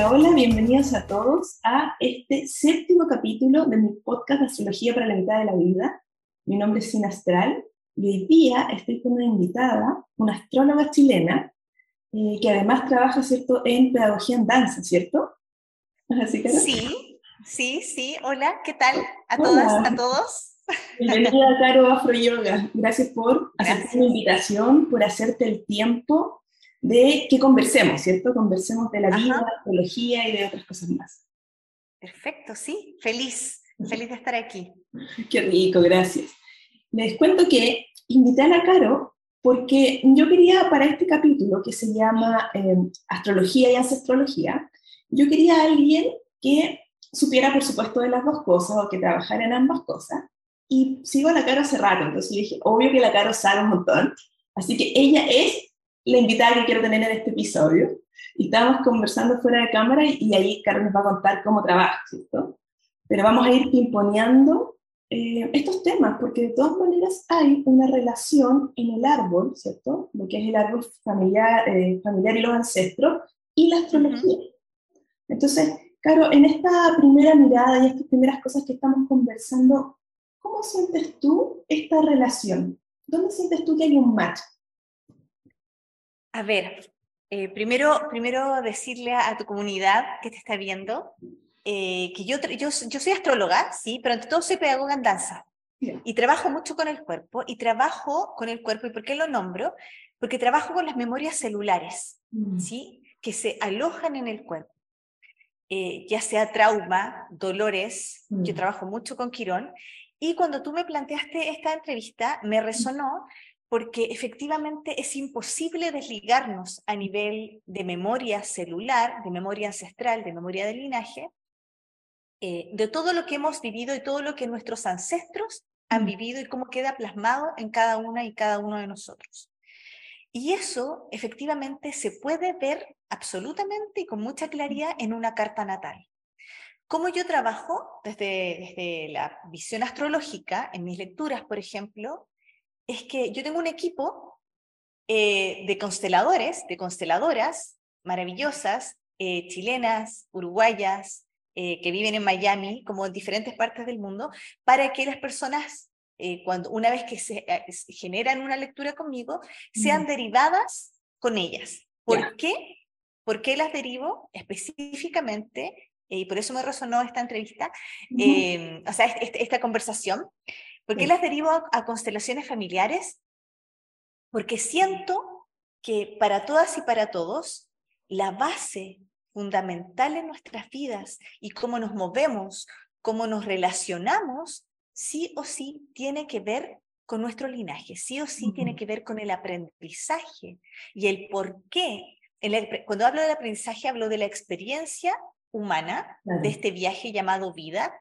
Hola, hola, bienvenidos a todos a este séptimo capítulo de mi podcast de Astrología para la mitad de la vida. Mi nombre es Sina Astral y hoy día estoy con una invitada, una astróloga chilena, eh, que además trabaja, ¿cierto?, en pedagogía en danza, ¿cierto? Así que, sí, sí, sí. Hola, ¿qué tal a todas, a todos? Bienvenida, Caro Afro Yoga. Gracias por aceptar la invitación, por hacerte el tiempo de que conversemos, ¿cierto? Conversemos de la vida, de la astrología y de otras cosas más. Perfecto, sí, feliz, feliz de estar aquí. Qué rico, gracias. Les cuento que invité a la Caro porque yo quería para este capítulo que se llama eh, Astrología y Ancestrología, yo quería a alguien que supiera, por supuesto, de las dos cosas o que trabajara en ambas cosas. Y sigo a la Caro hace rato, entonces dije, obvio que la Caro sabe un montón. Así que ella es la invitada que quiero tener en este episodio. Y estábamos conversando fuera de cámara y, ahí Carlos nos va a contar cómo trabaja, ¿cierto? Pero vamos a ir pimponeando eh, estos temas, porque de todas maneras hay una relación en el árbol, ¿cierto? Lo que es el árbol familiar, eh, familiar y los ancestros, y la astrología. Entonces, Caro, en esta primera mirada y estas primeras cosas que estamos conversando, ¿cómo sientes tú esta relación? ¿Dónde sientes tú que hay un match? A ver, eh, primero, primero decirle a, tu comunidad que te está viendo eh, que yo, yo, soy astróloga, sí, pero ante todo soy pedagoga en danza. Y trabajo mucho con el cuerpo, y trabajo con el cuerpo, ¿y por qué lo nombro? Porque trabajo con las memorias celulares, mm. ¿sí? Que se alojan en el cuerpo. Eh, ya sea trauma, dolores, yo mm. trabajo mucho con Quirón, y cuando tú me planteaste esta entrevista, me resonó porque efectivamente es imposible desligarnos a nivel de memoria celular, de memoria ancestral, de memoria de linaje, eh, de todo lo que hemos vivido y todo lo que nuestros ancestros han mm. vivido y cómo queda plasmado en cada una y cada uno de nosotros. Y eso efectivamente se puede ver absolutamente y con mucha claridad en una carta natal. Como yo trabajo desde, desde la visión astrológica, en mis lecturas, por ejemplo, es que yo tengo un equipo eh, de consteladores, de consteladoras maravillosas, eh, chilenas, uruguayas, eh, que viven en Miami, como en diferentes partes del mundo, para que las personas, cuando una vez que se generan una lectura conmigo, sean derivadas con ellas. ¿Por qué? ¿Por qué las derivo específicamente? Y por eso me resonó esta entrevista, o sea, esta conversación, ¿Por qué las derivo a, constelaciones familiares? Porque siento que para todas y para todos, la base fundamental en nuestras vidas y cómo nos movemos, cómo nos relacionamos, sí o sí tiene que ver con nuestro linaje, sí o sí tiene que ver con el aprendizaje y el por qué. cuando hablo del aprendizaje, hablo de la experiencia humana, de este viaje llamado vida,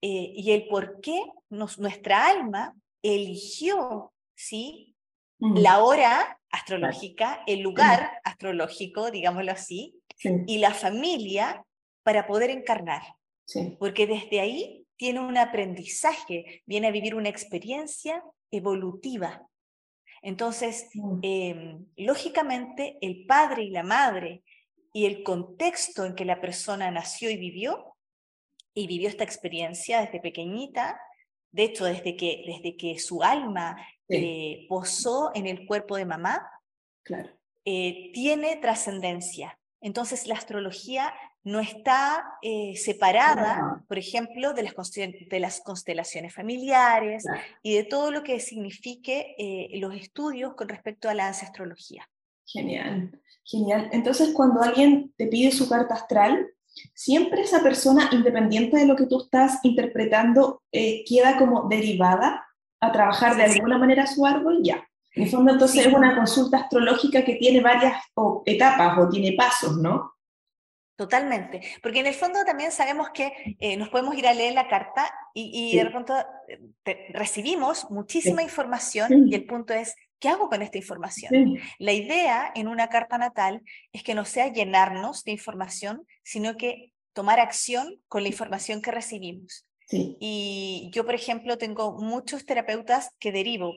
eh, y el por qué nuestra alma eligió ¿sí? Mm. la hora astrológica, el lugar astrológico, digámoslo así, y la familia para poder encarnar. Porque desde ahí tiene un aprendizaje, viene a vivir una experiencia evolutiva. Entonces, mm. em, lógicamente, el padre y la madre y el contexto en que la persona nació y vivió y vivió esta experiencia desde pequeñita, de hecho, desde que, desde que su alma eh, posó en el cuerpo de mamá, claro. Eh, tiene trascendencia. Entonces, la astrología no está eh, separada, por ejemplo, de las, de las constelaciones familiares y de todo lo que signifique los estudios con respecto a la ancestrología. Genial, genial. Entonces, cuando alguien te pide su carta astral, siempre esa persona, independiente de lo que tú estás interpretando, eh, queda como derivada a trabajar de alguna manera su árbol, ya. En el fondo, entonces es una consulta astrológica que tiene varias etapas o tiene pasos, ¿no? Totalmente, porque en el fondo también sabemos que eh, nos podemos ir a leer la carta y, de repente eh, recibimos muchísima información y el punto es, ¿qué hago con esta información? La idea en una carta natal es que no sea llenarnos de información, sino que tomar acción con la información que recibimos. Sí. Y yo, por ejemplo, tengo muchos terapeutas que derivo,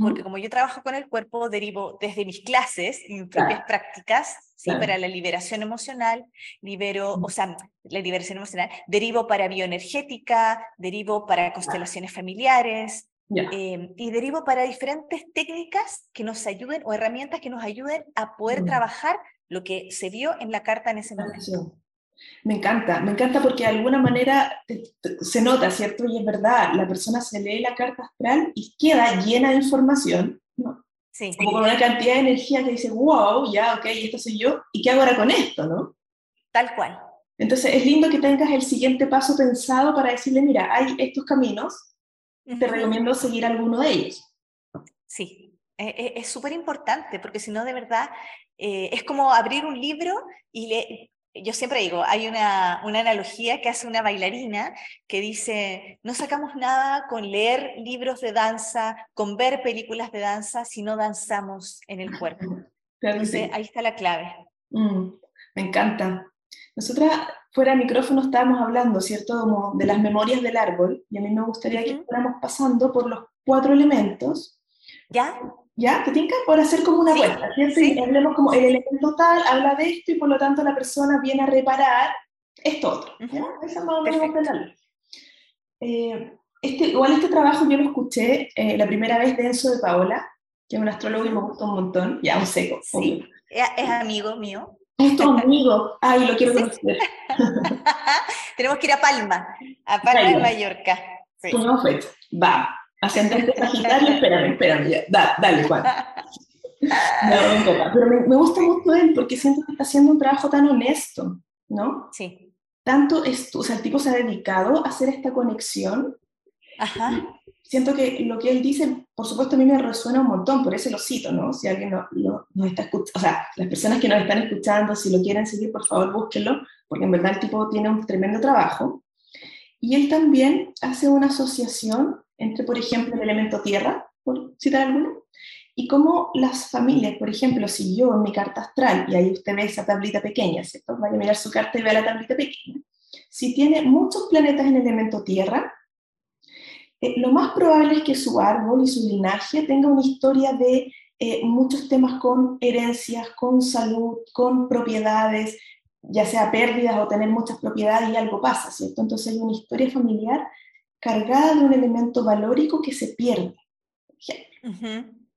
porque como yo trabajo con el cuerpo, derivo desde mis clases y mis propias prácticas, ¿sí? para la liberación emocional, libero, o sea, la liberación emocional, derivo para bioenergética, derivo para constelaciones familiares, eh, y derivo para diferentes técnicas que nos ayuden o herramientas que nos ayuden a poder mm. trabajar lo que se vio en la carta en ese momento. Me encanta, me encanta porque de alguna manera se nota, ¿cierto? Y es verdad, la persona se lee la carta astral y queda llena de información, ¿no? Sí. Como con una cantidad de energía que dice, wow, ya, ok, esto soy yo, ¿y qué hago ahora con esto, no? Tal cual. Entonces es lindo que tengas el siguiente paso pensado para decirle, mira, hay estos caminos, te recomiendo seguir alguno de ellos. Sí, e, e, es súper importante porque si no, de verdad, eh, es como abrir un libro y le, yo siempre digo, hay una, una, analogía que hace una bailarina que dice, no sacamos nada con leer libros de danza, con ver películas de danza, si no danzamos en el cuerpo. Entonces, ahí está la clave. Mm, me encanta. Nosotras fuera de micrófono estábamos hablando, ¿cierto? Como de las memorias del árbol, y a mí me gustaría que fuéramos pasando por los cuatro elementos. ¿Ya? ¿Ya? Te que por hacer como una vuelta, ¿cierto? Y hablemos como el elemento tal habla de esto y por lo tanto la persona viene a reparar esto otro. ¿ya? Esa es más o menos eh, este, Igual este trabajo yo lo escuché eh, la primera vez de Enzo de Paola, que es un astrólogo y me gustó un montón, ya un seco. Sí, es amigo mío. Es tu amigo, ay, lo quiero conocer. Tenemos que ir a Palma, a Palma de Mallorca. Sí. Pues fecha, va. Ascendente Sagitario, espérame, espérame, ya. dale, Juan. No, pero me, me, gusta mucho él porque siento que está haciendo un trabajo tan honesto, ¿no? Sí. Tanto, es, o sea, el tipo se ha dedicado a hacer esta conexión. Ajá. Siento que lo que él dice, por supuesto, a mí me resuena un montón, por eso lo cito, ¿no? Si alguien lo, nos está escuchando, o sea, las personas que nos están escuchando, si lo quieren seguir, por favor, búsquenlo, porque en verdad el tipo tiene un tremendo trabajo. Y él también hace una asociación entre, por ejemplo, el elemento tierra, por citar alguno, y cómo las familias, por ejemplo, si yo en mi carta astral, y ahí usted ve esa tablita pequeña, ¿cierto? Vaya a mirar su carta y vea la tablita pequeña. Si tiene muchos planetas en el elemento tierra, eh, lo más probable es que su árbol y su linaje tenga una historia de eh, muchos temas con herencias, con salud, con propiedades, ya sea pérdidas o tener muchas propiedades y algo pasa, ¿cierto? Entonces hay una historia familiar cargada de un elemento valórico que se pierde.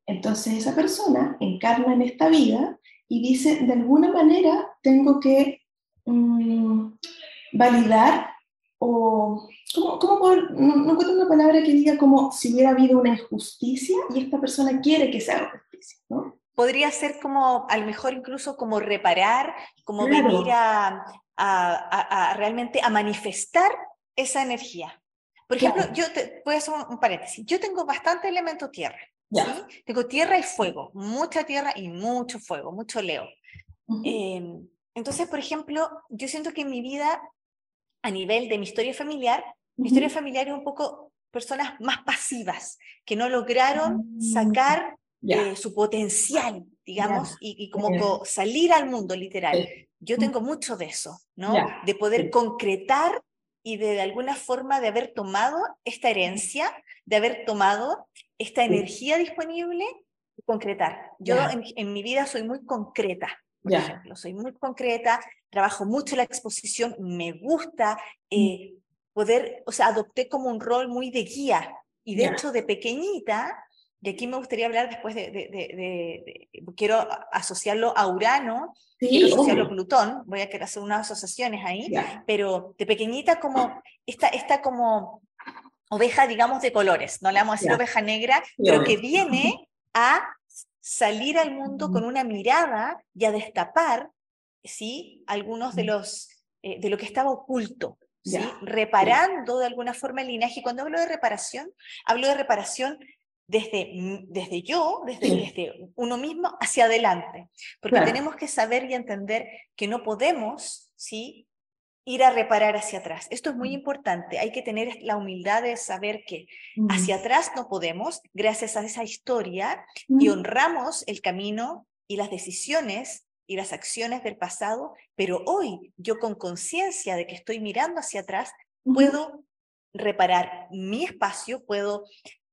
Entonces esa persona encarna en esta vida y dice, de alguna manera tengo que mm, validar o, ¿cómo, cómo no, encuentro una palabra que diga como si hubiera habido una injusticia y esta persona quiere que se haga justicia, ¿no? Podría ser como, a lo mejor incluso como reparar, como venir a, a, a, realmente a manifestar esa energía. Por ejemplo, yo te, voy a hacer un, paréntesis. Yo tengo bastante elemento tierra. ¿sí? Tengo tierra y fuego, mucha tierra y mucho fuego, mucho leo. Em, entonces, por ejemplo, yo siento que en mi vida, a nivel de mi historia familiar, mi historia familiar es un poco personas más pasivas, que no lograron mm, sacar eh, su potencial, digamos, y, como salir al mundo literal. Yo tengo mucho de eso, ¿no? De poder concretar y de, alguna forma de haber tomado esta herencia, de haber tomado esta energía disponible y concretar. Yo en, mi vida soy muy concreta, por ejemplo, soy muy concreta, trabajo mucho la exposición, me gusta eh, mm. poder, o sea, adopté como un rol muy de guía. Y de hecho, de pequeñita, y aquí me gustaría hablar después de, de, de, quiero asociarlo a Urano, quiero asociarlo a Plutón, voy a querer hacer unas asociaciones ahí, pero de pequeñita como, esta, esta como oveja, digamos, de colores, no le vamos a decir oveja negra, pero que viene a salir al mundo con una mirada y a destapar, ¿sí? Algunos de los, eh, de lo que estaba oculto, ¿sí? Reparando de alguna forma el linaje. Y cuando hablo de reparación, hablo de reparación desde, mm, desde yo, desde, desde uno mismo hacia adelante. Porque tenemos que saber y entender que no podemos ¿sí? Ir a reparar hacia atrás. Esto es muy importante. Hay que tener la humildad de saber que hacia atrás no podemos, gracias a esa historia, y honramos el camino y las decisiones y las acciones del pasado, pero hoy yo con conciencia de que estoy mirando hacia atrás, puedo reparar mi espacio, puedo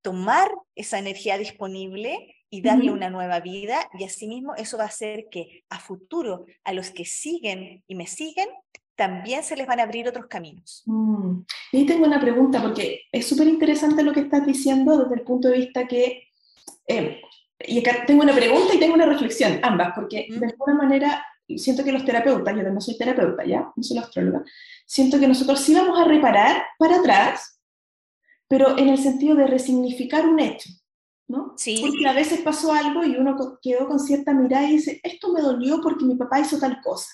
tomar esa energía disponible y darle una nueva vida y asimismo eso va a hacer que a futuro a los que siguen y me siguen también se les van a abrir otros caminos. Mm. Y tengo una pregunta porque es súper interesante lo que estás diciendo desde el punto de vista que eh, y acá tengo una pregunta y tengo una reflexión, ambas, porque de alguna manera siento que los terapeutas, yo no soy terapeuta, ¿ya? No soy astróloga, siento que nosotros sí vamos a reparar para atrás, pero en el sentido de resignificar un hecho. ¿no? Sí. Porque a veces pasó algo y uno quedó con cierta mirada y dice, esto me dolió porque mi papá hizo tal cosa.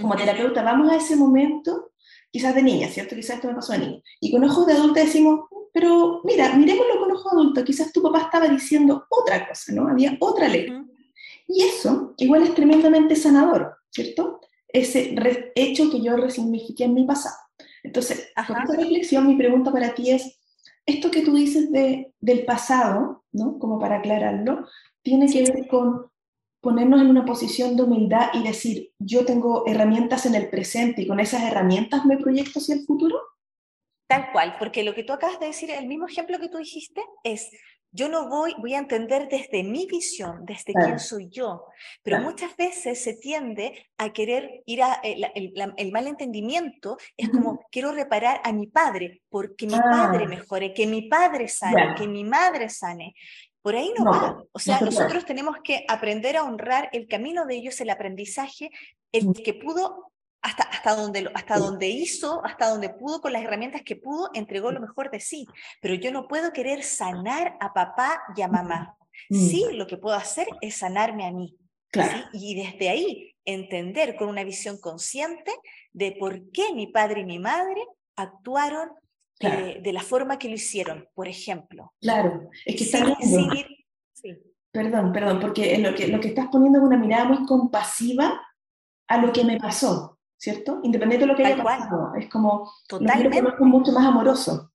Como terapeuta, vamos a ese momento, quizás de niña, ¿cierto? Quizás esto me pasó de niña. Y con ojos de adulta decimos, pero mira, miremoslo con ojos adultos, quizás tu papá estaba diciendo otra cosa, ¿no? Había otra ley. Y eso igual es tremendamente sanador, ¿cierto? Ese hecho que yo resignifiqué en mi pasado. Entonces, con esta reflexión, mi pregunta para ti es, esto que tú dices de, del pasado, ¿no? Como para aclararlo, tiene que ver con ponernos en una posición de humildad y decir, yo tengo herramientas en el presente y con esas herramientas me proyecto hacia el futuro? Tal cual, porque lo que tú acabas de decir, el mismo ejemplo que tú dijiste, es yo no voy, voy a entender desde mi visión, desde quién soy yo, pero muchas veces se tiende a querer ir a, el, el, malentendimiento, es como quiero reparar a mi padre, porque mi padre ah. mejore, que mi padre sane, que mi madre sane. Por ahí no, va. O sea, nosotros tenemos que aprender a honrar el camino de ellos, el aprendizaje, el que pudo hasta, hasta, donde, hasta donde hizo, hasta donde pudo, con las herramientas que pudo, entregó lo mejor de sí. Pero yo no puedo querer sanar a papá y a mamá. Sí, lo que puedo hacer es sanarme a mí. Y desde ahí entender con una visión consciente de por qué mi padre y mi madre actuaron eh, de la forma que lo hicieron, por ejemplo. Claro, es que está Perdón, perdón, porque lo que, lo que estás poniendo es una mirada muy compasiva a lo que me pasó. ¿cierto? Independiente de lo que haya pasado, es como Totalmente. mucho más amoroso.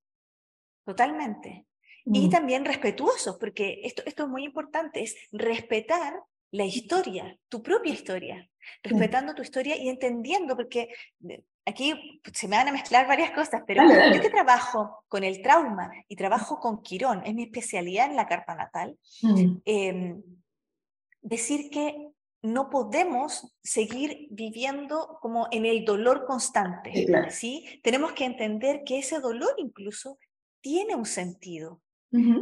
Totalmente. Y mm. también respetuoso, porque esto, esto es muy importante, es respetar la historia, tu propia historia, respetando tu historia y entendiendo, porque aquí se me van a mezclar varias cosas, pero yo que trabajo con el trauma y trabajo con Quirón, es mi especialidad en la carta natal, mm. em, decir que no podemos seguir viviendo como en el dolor constante, sí, Tenemos que entender que ese dolor incluso tiene un sentido,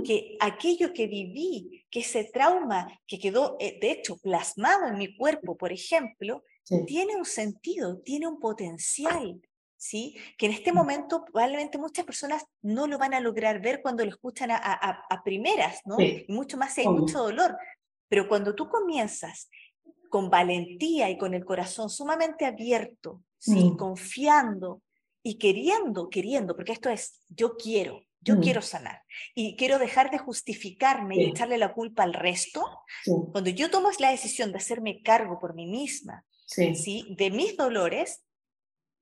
que aquello que viví, que ese trauma que quedó, eh, de hecho, plasmado en mi cuerpo, por ejemplo, tiene un sentido, tiene un potencial, ¿sí? Que en este mm. momento probablemente muchas personas no lo van a lograr ver cuando lo escuchan a, primeras, ¿no? Y mucho más si hay mucho dolor. Pero cuando tú comienzas con valentía y con el corazón sumamente abierto, ¿sí? Mm. confiando y queriendo, queriendo, porque esto es, yo quiero, yo mm. quiero sanar y quiero dejar de justificarme y echarle la culpa al resto. Cuando yo tomo la decisión de hacerme cargo por mí misma, sí. de mis dolores,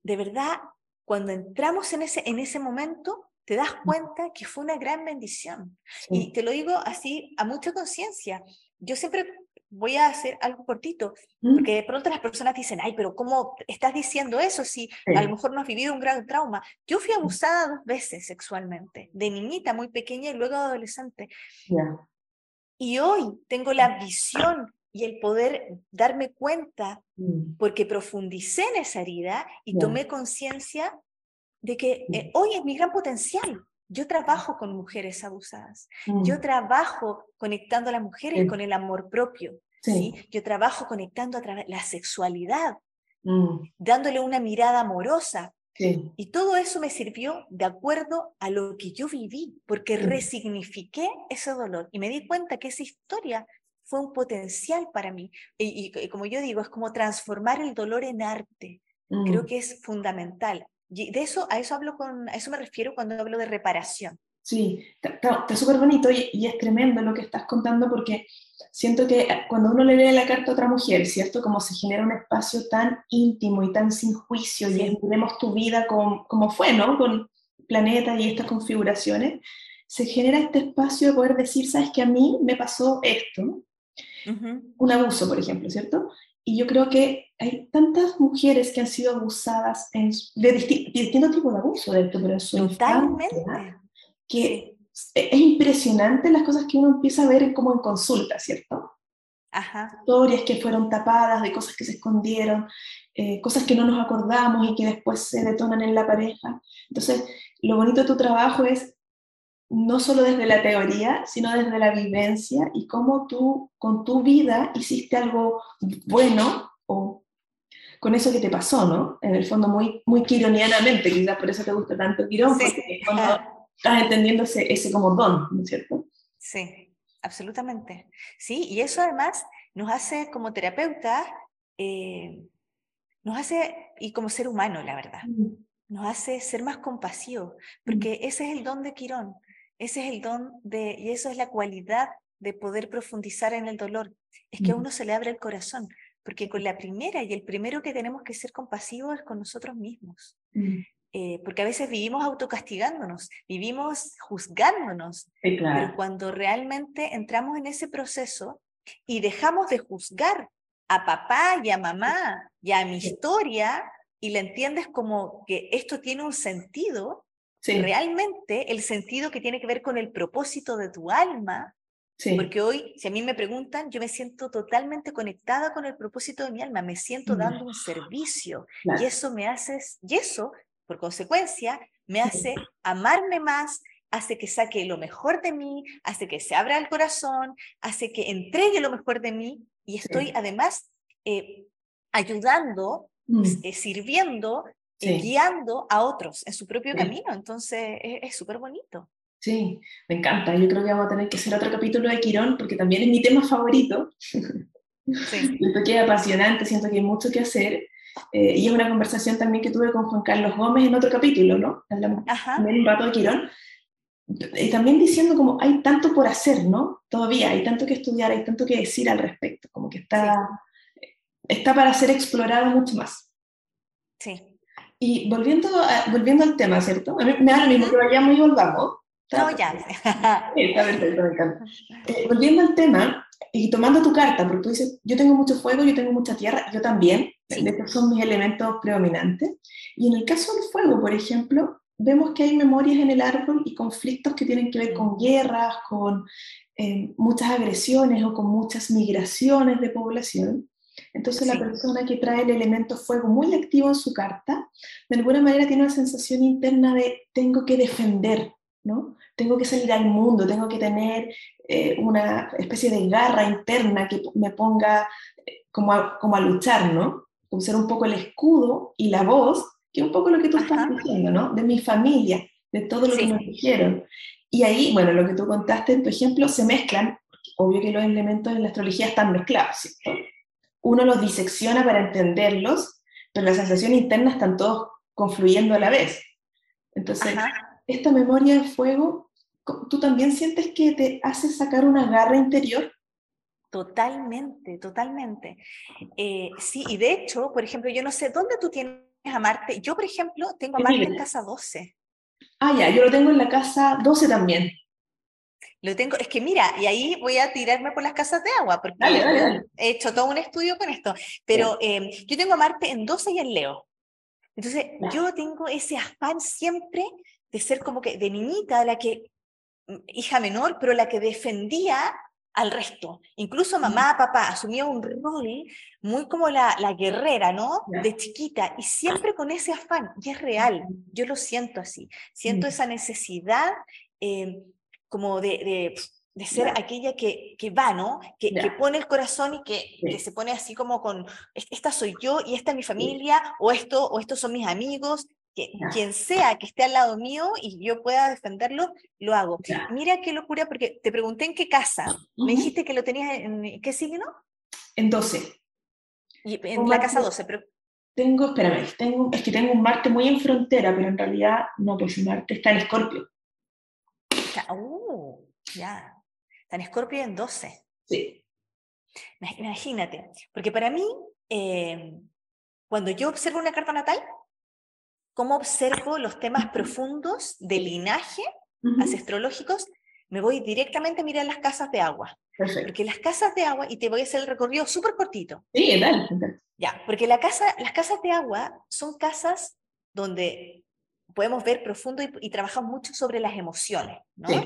de verdad, cuando entramos en ese, en ese momento, te das cuenta que fue una gran bendición. Y te lo digo así a mucha conciencia. Yo siempre voy a hacer algo cortito, porque de pronto las personas dicen, ay, pero ¿cómo estás diciendo eso si a lo mejor no has vivido un gran trauma? Yo fui abusada dos veces sexualmente, de niñita muy pequeña y luego adolescente. Y hoy tengo la visión y el poder darme cuenta, mm. porque profundicé en esa herida y tomé conciencia de que eh, hoy es mi gran potencial. Yo trabajo con mujeres abusadas. Yo mm. trabajo conectando a las mujeres con el amor propio. Sí. Yo trabajo conectando a través de la sexualidad, mm. dándole una mirada amorosa. Y todo eso me sirvió de acuerdo a lo que yo viví, porque resignifiqué ese dolor y me di cuenta que esa historia fue un potencial para mí. Y, como yo digo, es como transformar el dolor en arte. Creo mm. que es fundamental. Y de eso, a eso hablo con, a eso me refiero cuando hablo de reparación. Sí, está súper bonito y, es tremendo lo que estás contando porque siento que cuando uno le lee la carta a otra mujer, ¿cierto? Como se genera un espacio tan íntimo y tan sin juicio y vemos tu vida como, como fue, ¿no? Con planeta y estas configuraciones, se genera este espacio de poder decir, sabes que a mí me pasó esto, un abuso, por ejemplo, ¿cierto? y yo creo que hay tantas mujeres que han sido abusadas en, de, distintos tipos de abuso, de pero en su Totalmente. que es impresionante las cosas que uno empieza a ver como en consulta, ¿cierto? Ajá. Historias que fueron tapadas, de cosas que se escondieron, eh, cosas que no nos acordamos y que después se detonan en la pareja. Entonces, lo bonito de tu trabajo es no solo desde la teoría, sino desde la vivencia y cómo tú con tu vida hiciste algo bueno o con eso que te pasó, ¿no? En el fondo muy, muy quironianamente, quizás por eso te gusta tanto Quirón, porque estás entendiendo ese, ese como don, ¿no es cierto? Sí, absolutamente. Sí, y eso además nos hace como terapeutas, eh, nos hace, y como ser humano, la verdad, mm. nos hace ser más compasivos, porque mm. ese es el don de Quirón, ese es el don de, y eso es la cualidad de poder profundizar en el dolor, es que a uno se le abre el corazón, porque con la primera y el primero que tenemos que ser compasivos es con nosotros mismos. Mm. Eh, porque a veces vivimos autocastigándonos, vivimos juzgándonos, pero cuando realmente entramos en ese proceso y dejamos de juzgar a papá y a mamá y a mi historia y le entiendes como que esto tiene un sentido, realmente el sentido que tiene que ver con el propósito de tu alma, porque hoy, si a mí me preguntan, yo me siento totalmente conectada con el propósito de mi alma, me siento dando un servicio y eso me hace, y eso, por consecuencia, me hace amarme más, hace que saque lo mejor de mí, hace que se abra el corazón, hace que entregue lo mejor de mí y estoy además eh, ayudando, mm. eh, sirviendo eh, guiando a otros en su propio camino. Entonces es súper bonito. Sí, me encanta. Yo creo que vamos a tener que hacer otro capítulo de Quirón porque también es mi tema favorito. Sí. siento que es apasionante, siento que hay mucho que hacer. Eh, y es una conversación también que tuve con Juan Carlos Gómez en otro capítulo, ¿no? Hablamos también un rato de Quirón. Y también diciendo como hay tanto por hacer, ¿no? Todavía hay tanto que estudiar, hay tanto que decir al respecto, como que está, está para ser explorado mucho más. Sí, y volviendo, volviendo al tema, ¿cierto? A mí me da lo mismo que vayamos y volvamos. No, ya. está perfecto, me encanta. Eh, volviendo al tema y tomando tu carta, porque tú dices, yo tengo mucho fuego, yo tengo mucha tierra, yo también, estos son mis elementos predominantes. Y en el caso del fuego, por ejemplo, vemos que hay memorias en el árbol y conflictos que tienen que ver con guerras, con eh, muchas agresiones o con muchas migraciones de población. Entonces la persona que trae el elemento fuego muy activo en su carta, de alguna manera tiene una sensación interna de tengo que defender, ¿no? Tengo que salir al mundo, tengo que tener eh, una especie de garra interna que me ponga eh, como, a, como a luchar, ¿no? Como ser un poco el escudo y la voz, que es un poco lo que tú estás diciendo, ¿no? De mi familia, de todo lo que nos dijeron. Y ahí, bueno, lo que tú contaste en tu ejemplo, se mezclan, obvio que los elementos en la astrología están mezclados, ¿cierto? Uno los disecciona para entenderlos, pero la sensación interna están todos confluyendo a la vez. Entonces, esta memoria de fuego, ¿tú también sientes que te hace sacar una garra interior? Totalmente, totalmente. Eh, sí, y de hecho, por ejemplo, yo no sé, ¿dónde tú tienes a Marte? Yo, por ejemplo, tengo a Marte en casa 12. Ah, ya, yo lo tengo en la casa 12 también. Lo tengo, es que mira, y ahí voy a tirarme por las casas de agua, porque he hecho todo un estudio con esto, pero em, yo tengo a Marte en 12 y en Leo. Entonces, yo tengo ese afán siempre de ser como que de niñita, la que, mm, hija menor, pero la que defendía al resto. Incluso mamá, papá, asumía un rol muy como la, la guerrera, ¿no? De chiquita, y siempre con ese afán, y es real, yo lo siento así, siento esa necesidad. Eh, como de, de, ser aquella que, que, va, ¿no? Que, que, pone el corazón y que, que, se pone así como con, esta soy yo y esta es mi familia, o esto, o estos son mis amigos, que quien sea que esté al lado mío y yo pueda defenderlo, lo hago. Mira qué locura, porque te pregunté en qué casa, me dijiste que lo tenías en, ¿qué signo? En 12. Y en la casa 12, pero... Tengo, espérame, tengo, es que tengo un Marte muy en frontera, pero en realidad no, pues Marte está en Escorpio. Uh, ya. Tan Escorpio en 12. Sí. Imagínate, porque para mí, eh, cuando yo observo una carta natal, ¿cómo observo los temas profundos de linaje astrológicos? me voy directamente a mirar las casas de agua. Perfecto. Porque las casas de agua, y te voy a hacer el recorrido súper cortito. Sí, dale. Ya, porque la casa, las casas de agua son casas donde podemos ver profundo y, y trabajamos mucho sobre las emociones, ¿no? Sí,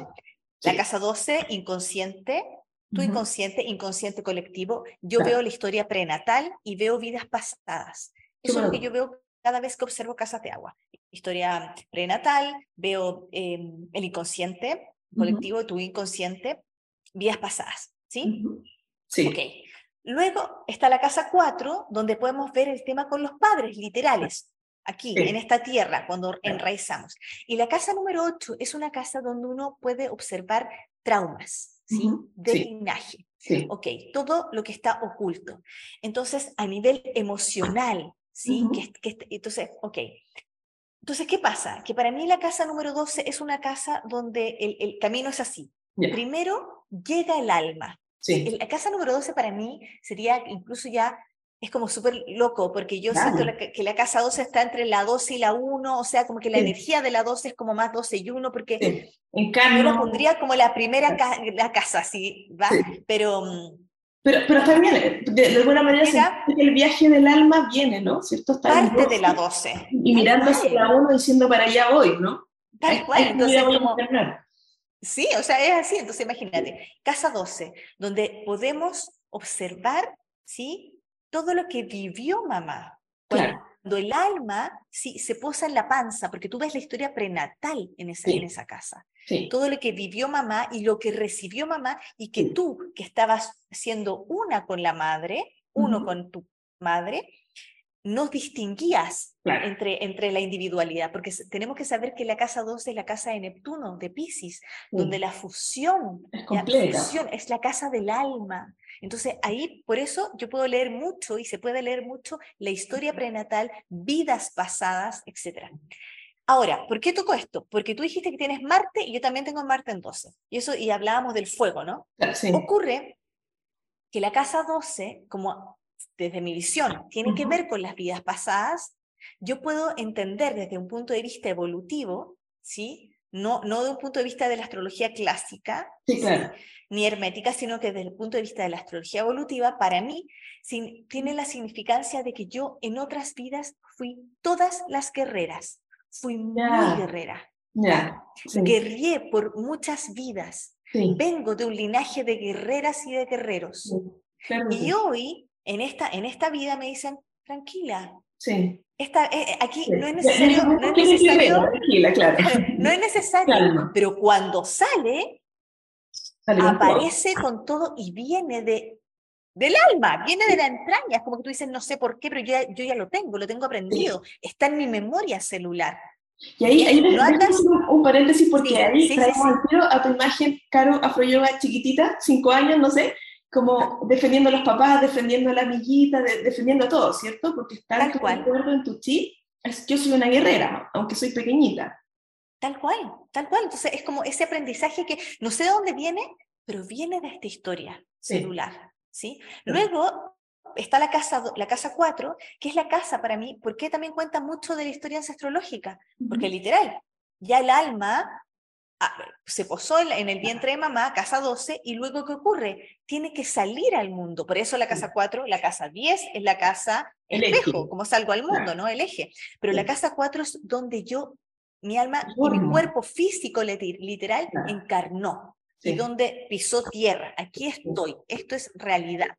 La sí. casa 12, inconsciente, tu Ujú. inconsciente, inconsciente colectivo. Yo Claro. veo la historia prenatal y veo vidas pasadas. Eso es lo que yo veo cada vez que observo casas de agua. Historia prenatal, veo eh, el inconsciente colectivo, tu inconsciente, vidas pasadas, ¿sí? Ujú. Sí. Ok. Luego está la casa 4, donde podemos ver el tema con los padres literales, aquí, Sí. en esta tierra, cuando enraizamos. Y la casa número 8 es una casa donde uno puede observar traumas, ¿sí? De Sí. linaje. Sí. Ok, todo lo que está oculto. Entonces, a nivel emocional, ¿sí? Que, es- que es- entonces, ok. Entonces, ¿qué pasa? Que para mí la casa número 12 es una casa donde el, el camino es así. Primero llega el alma. Sí. La casa número 12 para mí sería incluso ya, es como súper loco, porque yo siento Claro. la que, la casa 12 está entre la 12 y la 1, o sea, como que la Sí. energía de la 12 es como más 12 y 1, porque Sí. En yo cambio, lo pondría como la primera ca- la casa, ¿sí? ¿va? Sí. Pero... Pero, pero está bien, de, de alguna manera se entiende que el viaje del alma viene, ¿no? ¿Cierto? Está parte de la 12, 12. Y mirando hacia la uno diciendo para allá voy, ¿no? Tal cual, entonces como... Sí, o sea, es así. Entonces, imagínate, casa 12, donde podemos observar, ¿sí? Todo lo que vivió mamá. Claro. Cuando el alma, sí, se posa en la panza, porque tú ves la historia prenatal en esa, Sí. en esa casa. Sí. Todo lo que vivió mamá y lo que recibió mamá y que tú, que estabas siendo una con la madre, uno con tu madre, no distinguías Claro. entre, entre la individualidad, porque tenemos que saber que la casa 12 es la casa de Neptuno, de Pisces, donde la fusión, Es la fusión es la casa del alma. Entonces ahí, por eso yo puedo leer mucho y se puede leer mucho la historia prenatal, vidas pasadas, etc. Ahora, ¿por qué toco esto? Porque tú dijiste que tienes Marte y yo también tengo Marte en 12. Y eso, y hablábamos del fuego, ¿no? Sí. Ocurre que la casa 12, como desde mi visión, tiene que ver con las vidas pasadas, yo puedo entender desde un punto de vista evolutivo, ¿sí? No, no de un punto de vista de la astrología clásica, Sí, claro. ni hermética, sino que desde el punto de vista de la astrología evolutiva, para mí sin- tiene la significancia de que yo en otras vidas fui todas las guerreras, fui muy guerrera, Ya. Sí. guerrié por muchas vidas, vengo de un linaje de guerreras y de guerreros. Y hoy, en esta, en esta vida, me dicen, tranquila, Sí. esta, eh, eh, aquí Sí. no es necesario, no es necesario, Tranquila, claro. no es necesario, pero cuando sale, Sale todo. aparece con todo y viene de del alma, viene de la entraña, es como que tú dices, no sé por qué, pero yo ya, yo ya lo tengo, lo tengo aprendido, está en mi memoria celular. Y ahí, ahí ¿No andas? un, un paréntesis porque Sí, ahí sí, sí, traemos sí. al tiro a tu imagen, Caro Afroyoga chiquitita, cinco años, no sé, como defendiendo a los papás, defendiendo a la amiguita, de- defendiendo a todos, ¿cierto? Porque tu cual. recuerdo, en tu chip, es, yo soy una guerrera, aunque soy pequeñita. Tal cual, tal cual. Entonces es como ese aprendizaje que no sé de dónde viene, pero viene de esta historia Sí. celular, ¿sí? Luego está la casa, la casa 4, que es la casa para mí, porque también cuenta mucho de la historia ancestrológica, porque literal, ya el alma se posó en, el vientre de mamá, casa 12, y luego ¿qué ocurre? Tiene que salir al mundo. Por eso la casa 4, la casa 10 es la casa El espejo, eje. como salgo al mundo. ¿no? El eje. Pero la casa 4 es donde yo, mi alma y mi cuerpo físico literal encarnó. Y donde pisó tierra. Aquí estoy. Esto es realidad.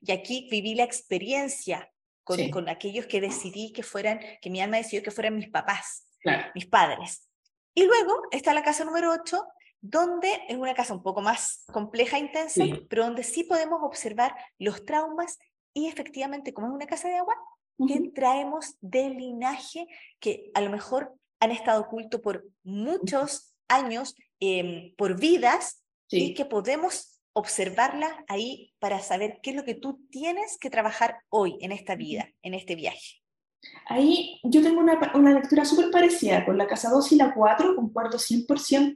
Y aquí viví la experiencia con, aquellos que decidí que fueran, que mi alma decidió que fueran mis papás mis padres. Y luego está la casa número 8, donde es una casa un poco más compleja e intensa, Sí. pero donde sí podemos observar los traumas y efectivamente, como es una casa de agua, que traemos del linaje que a lo mejor han estado ocultos por muchos años, em, por vidas, y que podemos observarla ahí para saber qué es lo que tú tienes que trabajar hoy en esta vida, en este viaje. Ahí yo tengo una, una lectura súper parecida con la casa 2 y la 4, concuerdo 100%.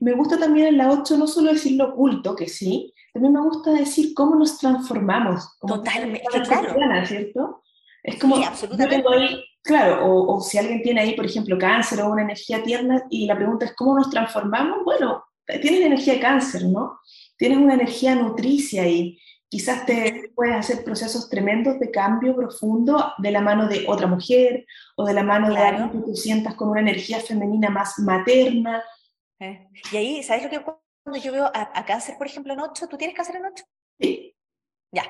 Me gusta también en la 8 no solo decir lo oculto, que sí, también me gusta decir cómo nos transformamos. Como Totalmente, claro. ¿cierto? Es como, Sí, absolutamente. tengo ahí, claro, o, o si alguien tiene ahí, por ejemplo, cáncer o una energía tierna y la pregunta es cómo nos transformamos, bueno, tienes energía de cáncer, ¿no? Tienes una energía nutricia y quizás te puedes hacer procesos tremendos de cambio profundo de la mano de otra mujer o de la mano de alguien que tú sientas con una energía femenina más materna. Eh, y ahí, ¿sabes lo que cuando yo veo a, cáncer, por ejemplo, en 8? ¿Tú tienes cáncer en 8? Sí. Ya.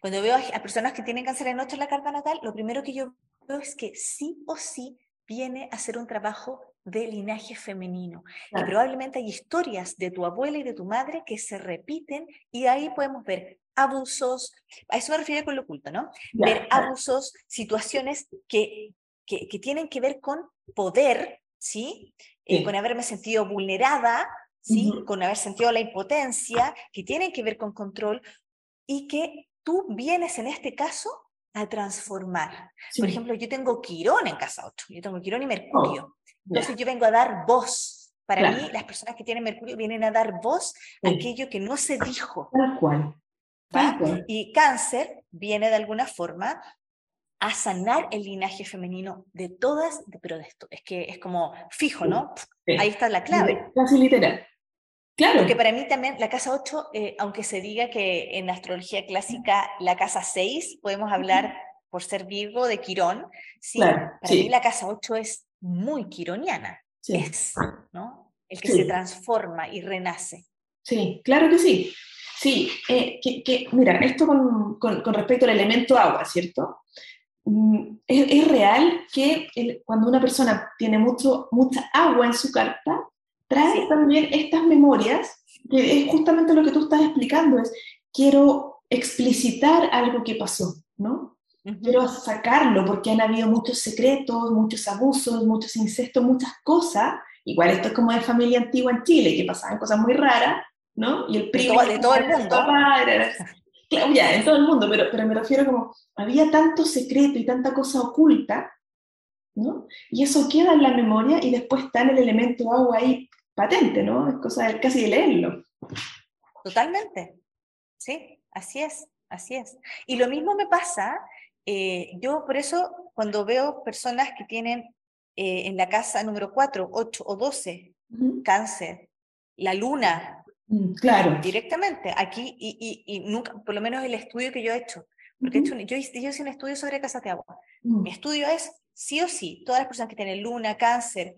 Cuando veo a, personas que tienen cáncer en 8 en la carta natal, lo primero que yo veo es que sí o sí viene a hacer un trabajo de linaje femenino. Y probablemente hay historias de tu abuela y de tu madre que se repiten y ahí podemos ver abusos, a eso me refiero con lo oculto, ¿no? ver abusos, situaciones que, que, tienen que ver con poder, ¿sí? Eh, con haberme sentido vulnerada, ¿sí? Con haber sentido la impotencia, que tienen que ver con control y que tú vienes en este caso a transformar. Por ejemplo, yo tengo Quirón en casa 8, yo tengo Quirón y Mercurio. Oh, Entonces yo vengo a dar voz. Para mí, las personas que tienen Mercurio vienen a dar voz a aquello que no se dijo. Tal cual. Y cáncer viene de alguna forma a sanar el linaje femenino de todas, pero de esto, es que es como fijo, ¿no? Ahí está la clave. Casi literal. Claro. Porque para mí también la casa 8, eh, aunque se diga que en astrología clásica la casa 6, podemos hablar por ser Virgo de Quirón, sí, para mí la casa 8 es muy quironiana. Es, ¿no? El que se transforma y renace. Sí, claro que sí. Sí, eh, que, mira, esto con, con, respecto al elemento agua, ¿cierto? Mm, es, real que cuando una persona tiene mucho, mucha agua en su carta, trae también estas memorias, que es justamente lo que tú estás explicando, es quiero explicitar algo que pasó, ¿no? Quiero sacarlo porque han habido muchos secretos, muchos abusos, muchos incestos, muchas cosas. Igual esto es como de familia antigua en Chile, que pasaban cosas muy raras, ¿no? Y el primo... De todo, el mundo. claro, ya, en todo el mundo, pero, pero me refiero como, había tanto secreto y tanta cosa oculta, ¿no? Y eso queda en la memoria y después está en el elemento agua ahí patente, ¿no? Es cosa de, casi de leerlo. Totalmente. Sí, así es, así es. Y lo mismo me pasa, eh, yo por eso cuando veo personas que tienen eh, en la casa número 4, 8 o 12 cáncer, la luna, claro. directamente, aquí, y, y, nunca, por lo menos el estudio que yo he hecho, porque yo, yo, hice un estudio sobre casas de agua. Mm. Mi estudio es, sí o sí, todas las personas que tienen luna, cáncer,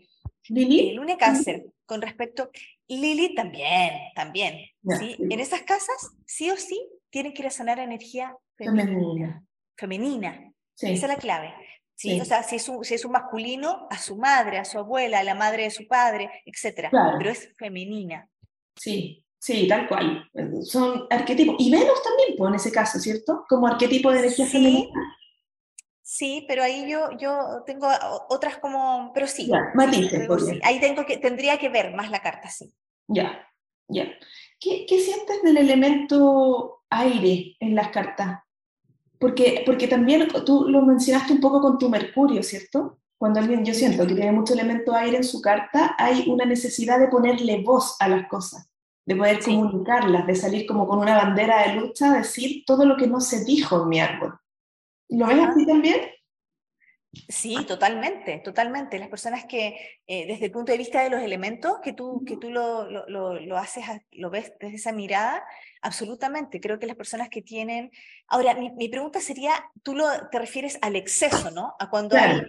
Lili. Luna cáncer, con respecto, Lili también, también. ¿sí? En esas casas, sí o sí, tienen que ir a sanar energía femenina. Femenina. Esa es la clave. ¿sí? O sea, si es, un, si es un masculino, a su madre, a su abuela, a la madre de su padre, etc. Pero es femenina. Sí, sí, tal cual. Son arquetipos. Y Venus también, pues, en ese caso, ¿cierto? Como arquetipo de energía femenina. Sí, pero ahí yo, yo tengo otras como, pero sí. Ya, matices, sí. Ahí tengo que, tendría que ver más la carta, sí. Ya, ya. ¿Qué, ¿Qué, sientes del elemento aire en las cartas? Porque, porque también tú lo mencionaste un poco con tu Mercurio, ¿cierto? Cuando alguien, yo siento que tiene mucho elemento aire en su carta, hay una necesidad de ponerle voz a las cosas, de poder comunicarlas, de salir como con una bandera de lucha, decir todo lo que no se dijo en mi árbol. ¿Lo ves así también? Sí, totalmente, totalmente. Las personas que, eh, desde el punto de vista de los elementos, que tú, que tú lo, lo, lo, haces, lo ves desde esa mirada, absolutamente. Creo que las personas que tienen... Ahora, mi, mi pregunta sería, tú lo, te refieres al exceso, ¿no? A cuando claro.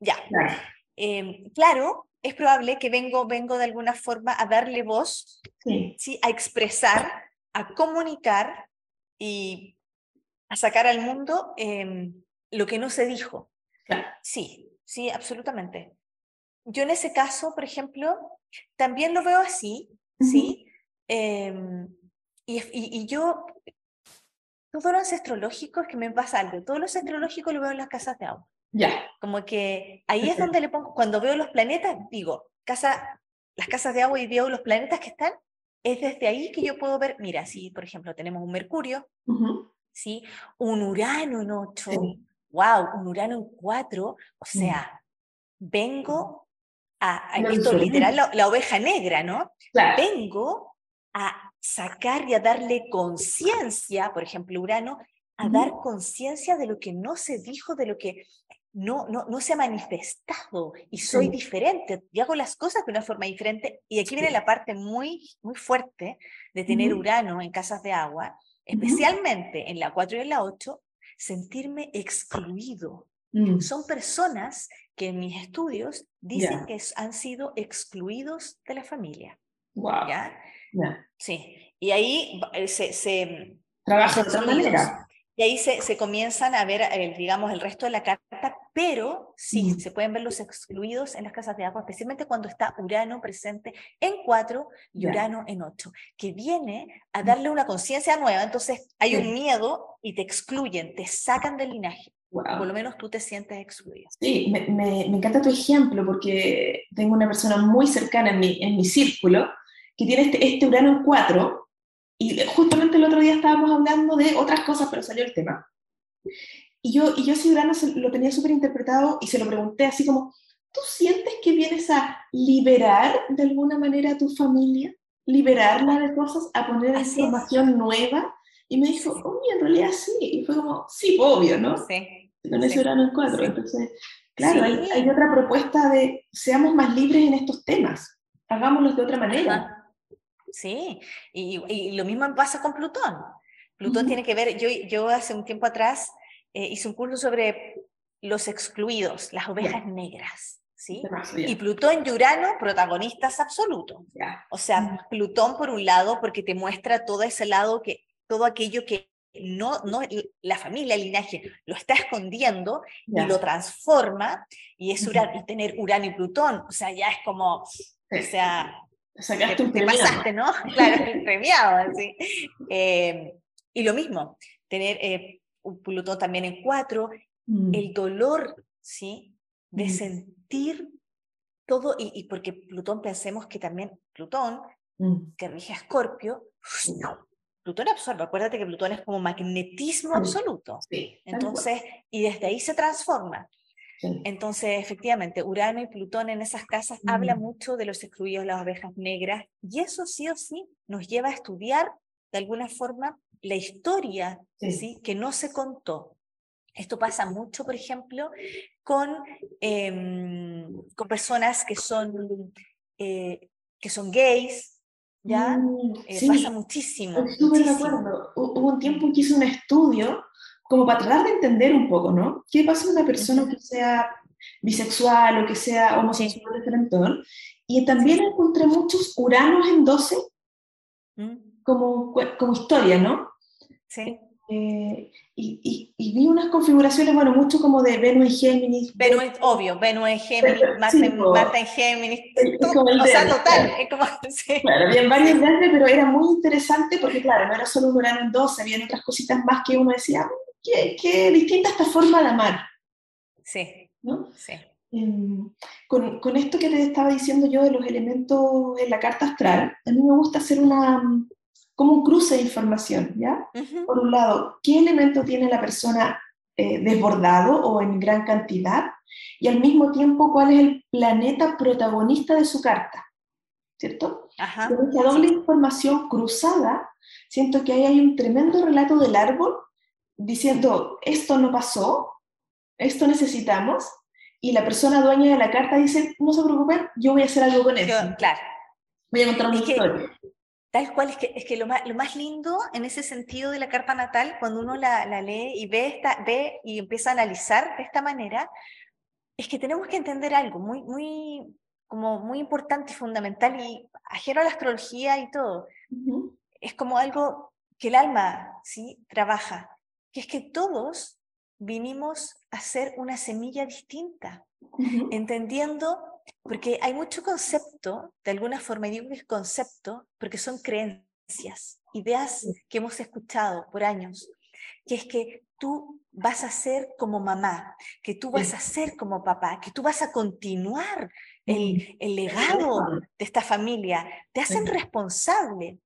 Ya. Claro. Eh, claro, es probable que vengo, vengo de alguna forma a darle voz, sí. ¿sí? a expresar, a comunicar y a sacar al mundo em, lo que no se dijo. Sí, sí, absolutamente. Yo en ese caso, por ejemplo, también lo veo así, ¿sí? Em, y, y, yo, todo lo ancestrológico es que me pasa algo, todo lo ancestrológico lo veo en las casas de agua. Ya. Como que ahí es donde le pongo, cuando veo los planetas, digo, casa, las casas de agua y veo los planetas que están, es desde ahí que yo puedo ver, mira, si por ejemplo tenemos un Mercurio, ¿sí? Un Urano en 8, wow, un Urano en 4, o sea, vengo a, esto literal, la, oveja negra, ¿no? Vengo a sacar y a darle conciencia, por ejemplo, Urano, a dar conciencia de lo que no se dijo, de lo que no, no, no se ha manifestado y soy diferente y hago las cosas de una forma diferente. Y aquí viene la parte muy, muy fuerte de tener Urano en casas de agua, especialmente en la 4 y en la 8, sentirme excluido. Mm. Son personas que en mis estudios dicen que han sido excluidos de la familia. Wow. ¿Ya? Sí. Y ahí eh, se... se Trabaja de otra manera. Y ahí se, se comienzan a ver, el, eh, digamos, el resto de la carta, pero sí, mm. se pueden ver los excluidos en las casas de agua, especialmente cuando está Urano presente en 4 y Urano en 8, que viene a mm. darle una conciencia nueva. Entonces hay un miedo y te excluyen, te sacan del linaje. Por lo menos tú te sientes excluido. Sí, me, me, encanta tu ejemplo porque tengo una persona muy cercana en mi, en mi círculo que tiene este, este Urano en 4 y justamente el otro día estábamos hablando de otras cosas, pero salió el tema. Y yo, y yo Urano lo tenía súper interpretado y se lo pregunté así como, ¿tú sientes que vienes a liberar de alguna manera a tu familia? ¿Liberarla de cosas? ¿A poner información nueva? Y me dijo, oye, en realidad sí. Y fue como, sí, obvio, ¿no? Sí. Con ese Urano en cuatro. Entonces, claro, hay, hay, otra propuesta de seamos más libres en estos temas. Hagámoslos de otra manera. Sí, y, lo mismo pasa con Plutón. Plutón tiene que ver, yo, yo hace un tiempo atrás eh, hice un curso sobre los excluidos, las ovejas negras. ¿sí? Y Plutón y Urano, protagonistas absolutos. O sea, Plutón por un lado, porque te muestra todo ese lado, que, todo aquello que no, no, la familia, el linaje, lo está escondiendo y lo transforma, y es Urano, y tener Urano y Plutón, o sea, ya es como, o sea, Sacaste un te pasaste, ¿no? Claro, premiado, así. Eh, y lo mismo, tener eh, un Plutón también en cuatro, mm. el dolor, ¿sí? De mm. sentir todo, y, porque Plutón pensemos que también Plutón, mm. que rige a Escorpio, Plutón absorbe, acuérdate que Plutón es como magnetismo absoluto. Sí, Entonces, y desde ahí se transforma. Entonces, efectivamente, Urano y Plutón en esas casas habla mucho de los excluidos, las ovejas negras, y eso sí o sí nos lleva a estudiar de alguna forma la historia sí. que no se contó. Esto pasa mucho, por ejemplo, con, em, con personas que son, eh, que son gays, ¿ya? Mm, eh, pasa muchísimo. Estuve de acuerdo. Hubo un tiempo que hice un estudio como para tratar de entender un poco, ¿no? ¿Qué pasa con una persona que sea bisexual o que sea homosexual de Y también encontré muchos uranos en 12 mm. como, como historia, ¿no? Sí. Eh, y, y, vi unas configuraciones, bueno, mucho como de Venus y Géminis. Venus, obvio, Venus en Géminis, Marte, en Géminis, o sea, total. Es como, sí. Claro, había varios grandes, pero era muy interesante porque, claro, no era solo un Urano en 12, habían otras cositas más que uno decía, qué, distinta esta forma de amar. Sí. ¿no? sí. Em, con, con, esto que te estaba diciendo yo de los elementos en la carta astral, a mí me gusta hacer una, como un cruce de información, ¿ya? Por un lado, ¿qué elemento tiene la persona eh, desbordado o en gran cantidad? Y al mismo tiempo, ¿cuál es el planeta protagonista de su carta? ¿Cierto? Ajá. Con esa doble información cruzada, siento que ahí hay un tremendo relato del árbol diciendo, esto no pasó, esto necesitamos, y la persona dueña de la carta dice, no se preocupen, yo voy a hacer algo con eso. claro. Voy a contar una historia. Tal cual, es que, es que lo, más, lo más lindo en ese sentido de la carta natal, cuando uno la, la lee y ve, esta, ve y empieza a analizar de esta manera, es que tenemos que entender algo muy, muy, como muy importante y fundamental y ajeno a la astrología y todo. Es como algo que el alma ¿sí? trabaja que es que todos vinimos a ser una semilla distinta, entendiendo, porque hay mucho concepto, de alguna forma, y digo que es concepto, porque son creencias, ideas que hemos escuchado por años, que es que tú vas a ser como mamá, que tú vas a ser como papá, que tú vas a continuar el, el legado de esta familia, te hacen responsable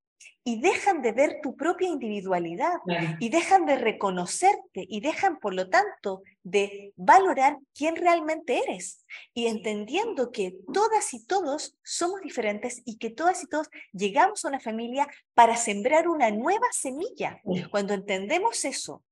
y dejan de ver tu propia individualidad y dejan de reconocerte y dejan, por lo tanto, de valorar quién realmente eres y entendiendo que todas y todos somos diferentes y que todas y todos llegamos a una familia para sembrar una nueva semilla. Cuando entendemos eso,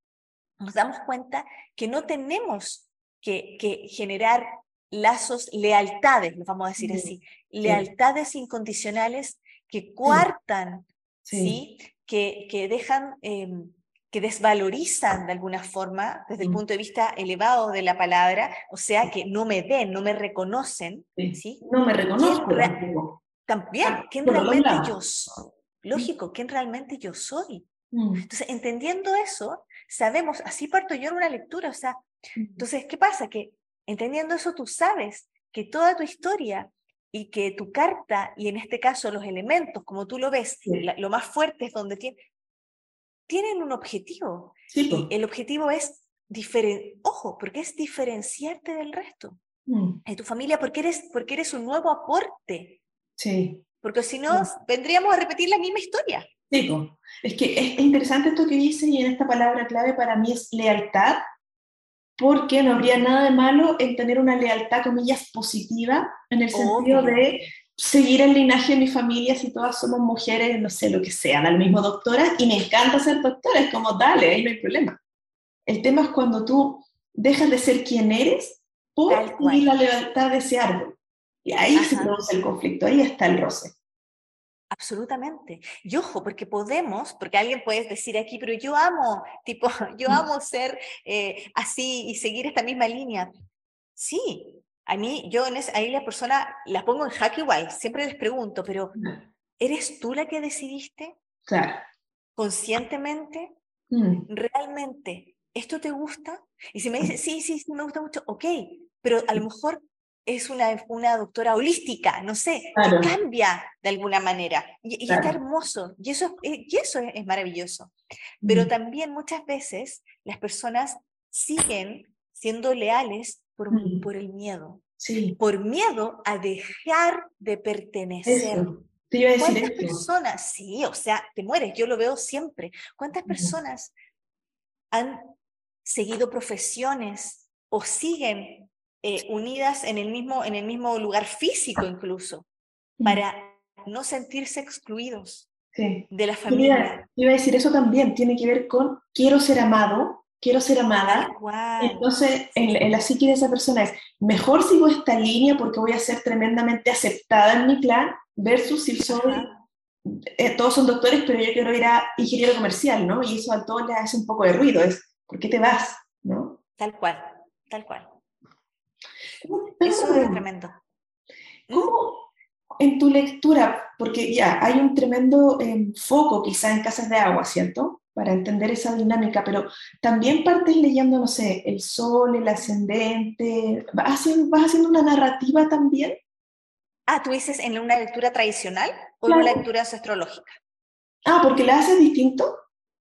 nos damos cuenta que no tenemos que, que generar lazos, lealtades, lo vamos a decir así, lealtades incondicionales que coartan, sí. Que, que, dejan, em, que desvalorizan de alguna forma desde el mm. punto de vista elevado de la palabra, o sea, que no me ven, no me reconocen. ¿sí? No me reconozco. También, ¿quién realmente yo soy? Lógico, ¿quién realmente yo soy? Mm. Entonces, entendiendo eso, sabemos, así parto yo en una lectura, o sea, entonces, ¿qué pasa? Que entendiendo eso, tú sabes que toda tu historia y que tu carta, y en este caso los elementos, como tú lo ves, lo más fuerte es donde tiene, tienen un objetivo. y el objetivo es, ojo, porque es diferenciarte del resto. Mm. De tu familia, porque eres, porque eres un nuevo aporte. Sí. Porque si no, vendríamos a repetir la misma historia. Sí, es que es interesante esto que dice y en esta palabra clave para mí es lealtad, porque no habría nada de malo en tener una lealtad, comillas, positiva, en el sentido de seguir el linaje de mi familia si todas somos mujeres, no sé, lo que sea, al mismo doctora, y me encanta ser doctora, es como, dale, ahí no hay problema. El tema es cuando tú dejas de ser quien eres por seguir la lealtad de ese árbol. Y ahí se produce el conflicto, ahí está el roce. Absolutamente. Y ojo, porque podemos, porque alguien puede decir aquí, pero yo amo, tipo, yo mm. amo ser eh, así y seguir esta misma línea. Sí, a mí, yo en ahí la persona la pongo en jaque igual, siempre les pregunto, pero mm. ¿eres tú la que decidiste? Claro. Conscientemente, mm. realmente, ¿esto te gusta? Y si me dice, sí, sí, sí, me gusta mucho, ok, pero a lo mejor es una, una doctora holística, no sé, que cambia de alguna manera. Y, está hermoso, y eso, y eso es, maravilloso. Pero mm. también muchas veces las personas siguen siendo leales por, mm. por el miedo. Sí. Por miedo a dejar de pertenecer. Te iba a decir ¿Cuántas personas? Sí, o sea, te mueres, yo lo veo siempre. ¿Cuántas personas han seguido profesiones o siguen eh, unidas en el, mismo, en el mismo lugar físico incluso, para no sentirse excluidos de la familia. Iba, a decir, eso también tiene que ver con quiero ser amado, quiero ser amada. Entonces, en, la psique de esa persona es, mejor sigo esta línea porque voy a ser tremendamente aceptada en mi clan, versus si soy, eh, todos son doctores, pero yo quiero ir a ingeniero comercial, ¿no? Y eso a todos les hace un poco de ruido, es, ¿por qué te vas? ¿no? Tal cual, tal cual. Eso es tremendo. ¿Cómo en tu lectura, porque ya hay un tremendo em, foco quizá en casas de agua, ¿cierto? Para entender esa dinámica, pero también partes leyendo, no sé, el sol, el ascendente, ¿vas haciendo, vas haciendo una narrativa también? Ah, ¿tú dices en una lectura tradicional o en una lectura astrológica? Ah, porque la haces distinto.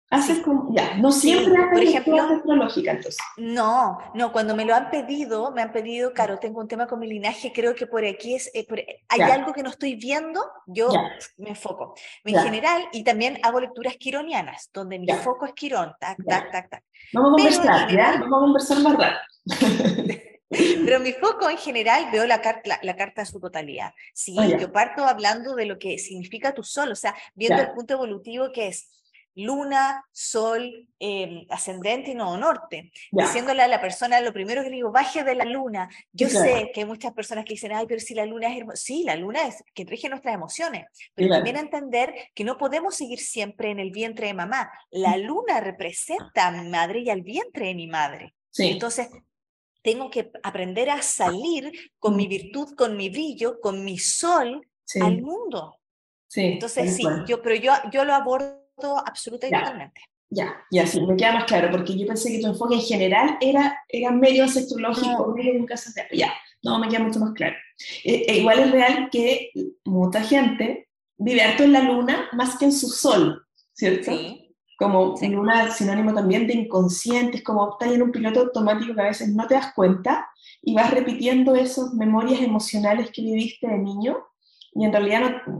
Haces como, ya, no siempre por ejemplo, astrológica entonces. No, no, cuando me lo han pedido, me han pedido, claro, tengo un tema con mi linaje, creo que por aquí es, eh, hay algo que no estoy viendo, yo me enfoco. En general, y también hago lecturas quironianas, donde mi foco es quirón, tac, tac, tac, tac. Vamos a conversar, ¿ya? Vamos a conversar más rato. Pero mi foco en general veo la, carta, la, carta en su totalidad. Sí, oh, yo parto hablando de lo que significa tu sol, o sea, viendo el punto evolutivo que es luna, sol, em, ascendente y nodo norte. Diciéndole a la persona, lo primero que le digo, baje de la luna. Yo sé que hay muchas personas que dicen, ay, pero si la luna es hermosa. Sí, la luna es que rige nuestras emociones, pero también entender que no podemos seguir siempre en el vientre de mamá. La mm. luna representa a mi madre y al vientre de mi madre. Entonces, tengo que aprender a salir con mi mm. virtud, con mi brillo, con mi sol al mundo. Entonces, sí, yo, pero yo, yo lo abordo absoluta y totalmente. Ya, ya, sí, me queda más claro, porque yo pensé que tu enfoque en general era, era medio astrológico, medio de un caso de... Ya, no, me queda mucho más claro. Eh, eh, igual es real que mucha gente vive harto en la luna más que en su sol, ¿cierto? Sí. Como luna sinónimo también de inconsciente, es como estás en un piloto automático que a veces no te das cuenta y vas repitiendo esas memorias emocionales que viviste de niño y en realidad no,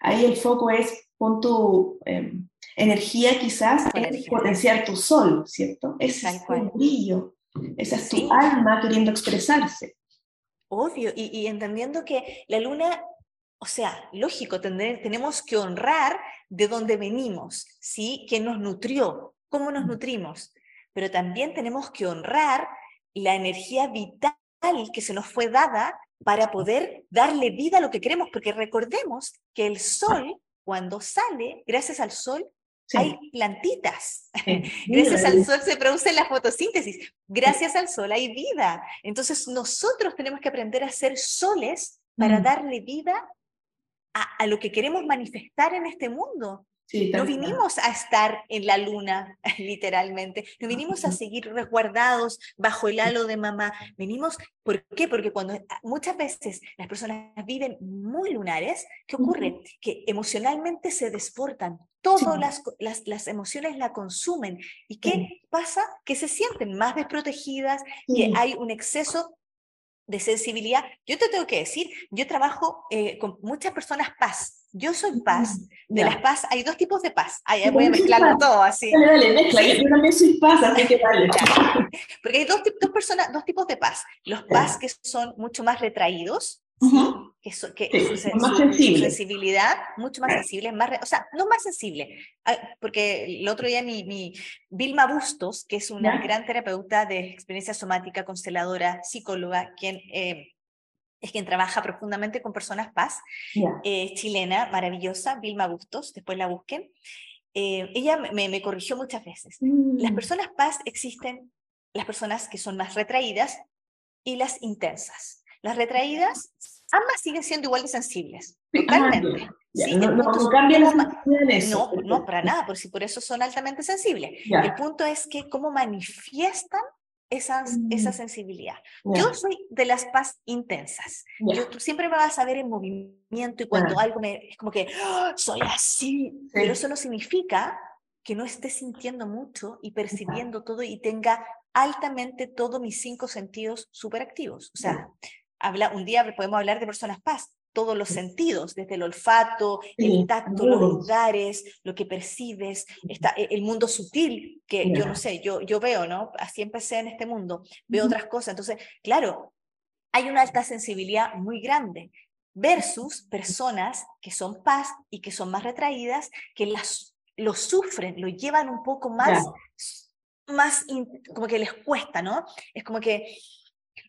ahí el foco es con tu em, energía quizás en potenciar tu sol, ¿cierto? Ese es tu brillo, esa es tu alma queriendo expresarse. Obvio, y, entendiendo que la luna, o sea, lógico, tenemos que honrar de dónde venimos, ¿sí? ¿Quién nos nutrió? ¿Cómo nos nutrimos? Pero también tenemos que honrar la energía vital que se nos fue dada para poder darle vida a lo que queremos, porque recordemos que el sol, cuando sale, gracias al sol, hay plantitas. Gracias al sol se produce la fotosíntesis. Gracias al sol hay vida. Entonces nosotros tenemos que aprender a ser soles para mm. darle vida a, lo que queremos manifestar en este mundo no vinimos a estar en la luna, literalmente, no vinimos a seguir resguardados bajo el halo de mamá, venimos, ¿por qué? Porque cuando ah, muchas veces las personas viven muy lunares, ¿qué ocurre? Que emocionalmente se desportan, todas las, las, las, emociones la consumen. ¿Y qué pasa? Que se sienten más desprotegidas, que hay un exceso de sensibilidad. Yo te tengo que decir, yo trabajo eh, con muchas personas paz, yo soy paz. De las paz hay dos tipos de paz. Ahí voy a mezclarlo todo así. Dale, dale, mezcla. Yo también soy paz, así que dale. Porque hay dos, dos, personas, dos tipos de paz. Los paz que son mucho más retraídos, que, que su, más sensible. sensibilidad mucho más sensible, más, o sea, no más sensible, ah, porque el otro día mi, mi Vilma Bustos, que es una gran terapeuta de experiencia somática, consteladora, psicóloga, quien eh, es quien trabaja profundamente con personas paz, eh, chilena, maravillosa, Vilma Bustos, después la busquen. Eh, ella me, me, corrigió muchas veces. Las mm. personas paz existen, las personas que son más retraídas y las intensas. Las retraídas, ambas siguen siendo igual de sensibles, totalmente. no, no, cambian No, no, para nada, por, si por eso son altamente sensibles. El punto es que cómo manifiestan esa mm. sensibilidad. Yo soy de las paz intensas. Yo, tú siempre me vas a ver en movimiento y cuando algo me, es como que ¡Ah! soy así, pero eso no significa que no esté sintiendo mucho y percibiendo todo y tenga altamente todos mis cinco sentidos súper activos. O sea, habla, un día podemos hablar de personas paz, todos los sentidos, desde el olfato, el tacto, los lugares, lo que percibes, está, e, el mundo sutil, que yo no sé, yo, yo veo, ¿no? Así empecé en este mundo, veo otras cosas. Entonces, claro, hay una alta sensibilidad muy grande versus personas que son paz y que son más retraídas, que las, lo sufren, lo llevan un poco más, más como que les cuesta, ¿no? Es como que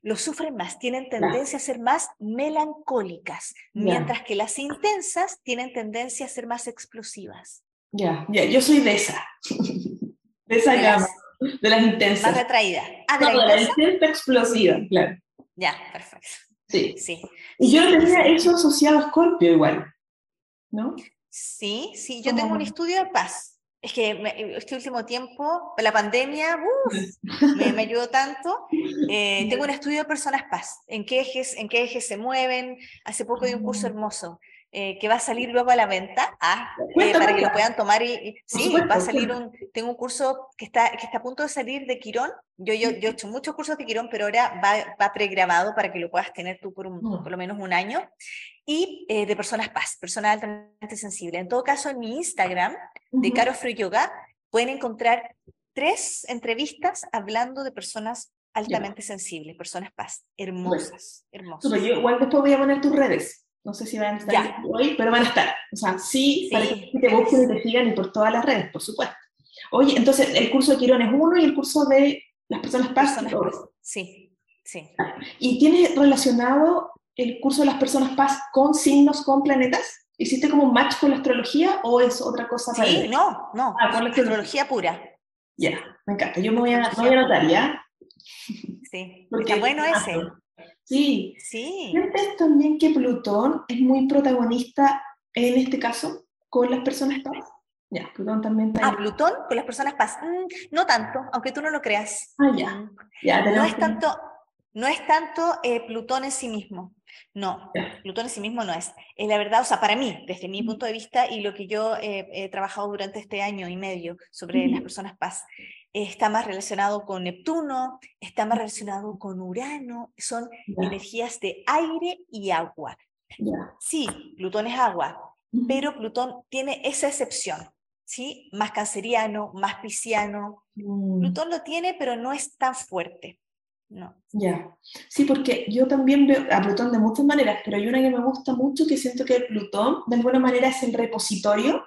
lo sufren más, tienen tendencia a ser más melancólicas, mientras que las intensas tienen tendencia a ser más explosivas. Ya, ya, yo soy de esa, de esa gama, de las intensas. Más retraída. Ah, de la, intensa explosiva, claro. Ya, perfecto. Sí. sí. Y yo tenía eso asociado a Scorpio igual, ¿no? Sí, sí, yo tengo un estudio de paz es que este último tiempo, la pandemia, me, ayudó tanto. Eh, tengo un estudio de personas paz, en qué, ejes, en qué ejes se mueven. Hace poco di un curso hermoso eh, que va a salir luego a la venta, ah, eh, para que lo puedan tomar. Y, sí, va a salir un, tengo un curso que está, que está a punto de salir de Quirón. Yo, yo, yo he hecho muchos cursos de Quirón, pero ahora va, va pregrabado para que lo puedas tener tú por, un, mm. por lo menos un año y eh, de personas paz, personas altamente sensibles. En todo caso, en mi Instagram de Caro Free Yoga pueden encontrar tres entrevistas hablando de personas altamente sensibles, personas paz, hermosas, hermosas. yo igual después voy a poner tus redes. No sé si van a estar hoy, pero van a estar. O sea, sí, para que te busquen y te sigan y por todas las redes, por supuesto. Oye, entonces el curso de Quirón es uno y el curso de las personas paz. Personas Sí, sí. ¿Y tienes relacionado el curso de las personas paz con signos, con planetas? ¿Hiciste como un match con la astrología o es otra cosa? Sí, no, no, ah, con la astrología pura. Ya, me encanta. Yo me voy a, voy a anotar, ¿ya? Sí, Porque, está bueno ese. Sí. Sí. ¿Sientes también que Plutón es muy protagonista en este caso con las personas paz? Ya, Plutón también está. Ah, Plutón con las personas paz. Mm, no tanto, aunque tú no lo creas. Ah, ya. Mm. ya no es tanto, no es tanto eh, Plutón en sí mismo. No, Plutón en sí mismo no es. Es la verdad, o sea, para mí, desde mi punto de vista y lo que yo he trabajado durante este año y medio sobre las personas paz, está más relacionado con Neptuno, está más relacionado con Urano, son energías de aire y agua. Sí, Plutón es agua, pero Plutón tiene esa excepción, ¿sí? Más canceriano, más pisciano. Mm. Plutón lo tiene, pero no es tan fuerte. No. Ya. Sí, porque yo también veo a Plutón de muchas maneras, pero hay una que me gusta mucho que siento que Plutón de alguna manera es el repositorio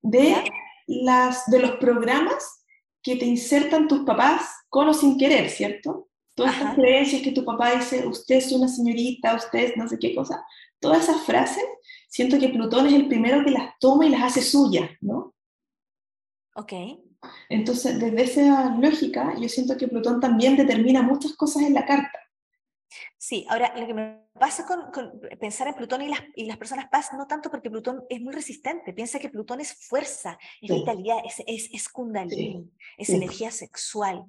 de, las, de los programas que te insertan tus papás con o sin querer, ¿cierto? Todas esas creencias que tu papá dice, usted es una señorita, usted es no sé qué cosa, todas esas frases, siento que Plutón es el primero que las toma y las hace suyas, ¿no? Ok. Entonces, desde esa lógica, yo siento que Plutón también determina muchas cosas en la carta. Sí, ahora lo que me pasa con, pensar en Plutón y las, y las, personas paz, no tanto porque Plutón es muy resistente, piensa que Plutón es fuerza, es vitalidad, es, es, es kundalini, es energía sexual.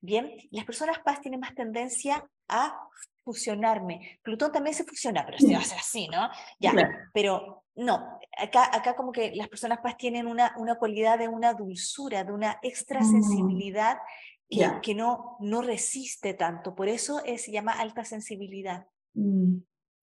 Bien, las personas paz tienen más tendencia a fusionarme. Plutón también se fusiona, pero se va a hacer así, ¿no? Ya, pero no, acá, acá como que las personas paz tienen una, una cualidad de una dulzura, de una extrasensibilidad que, que no, no resiste tanto, por eso se llama alta sensibilidad. Mm.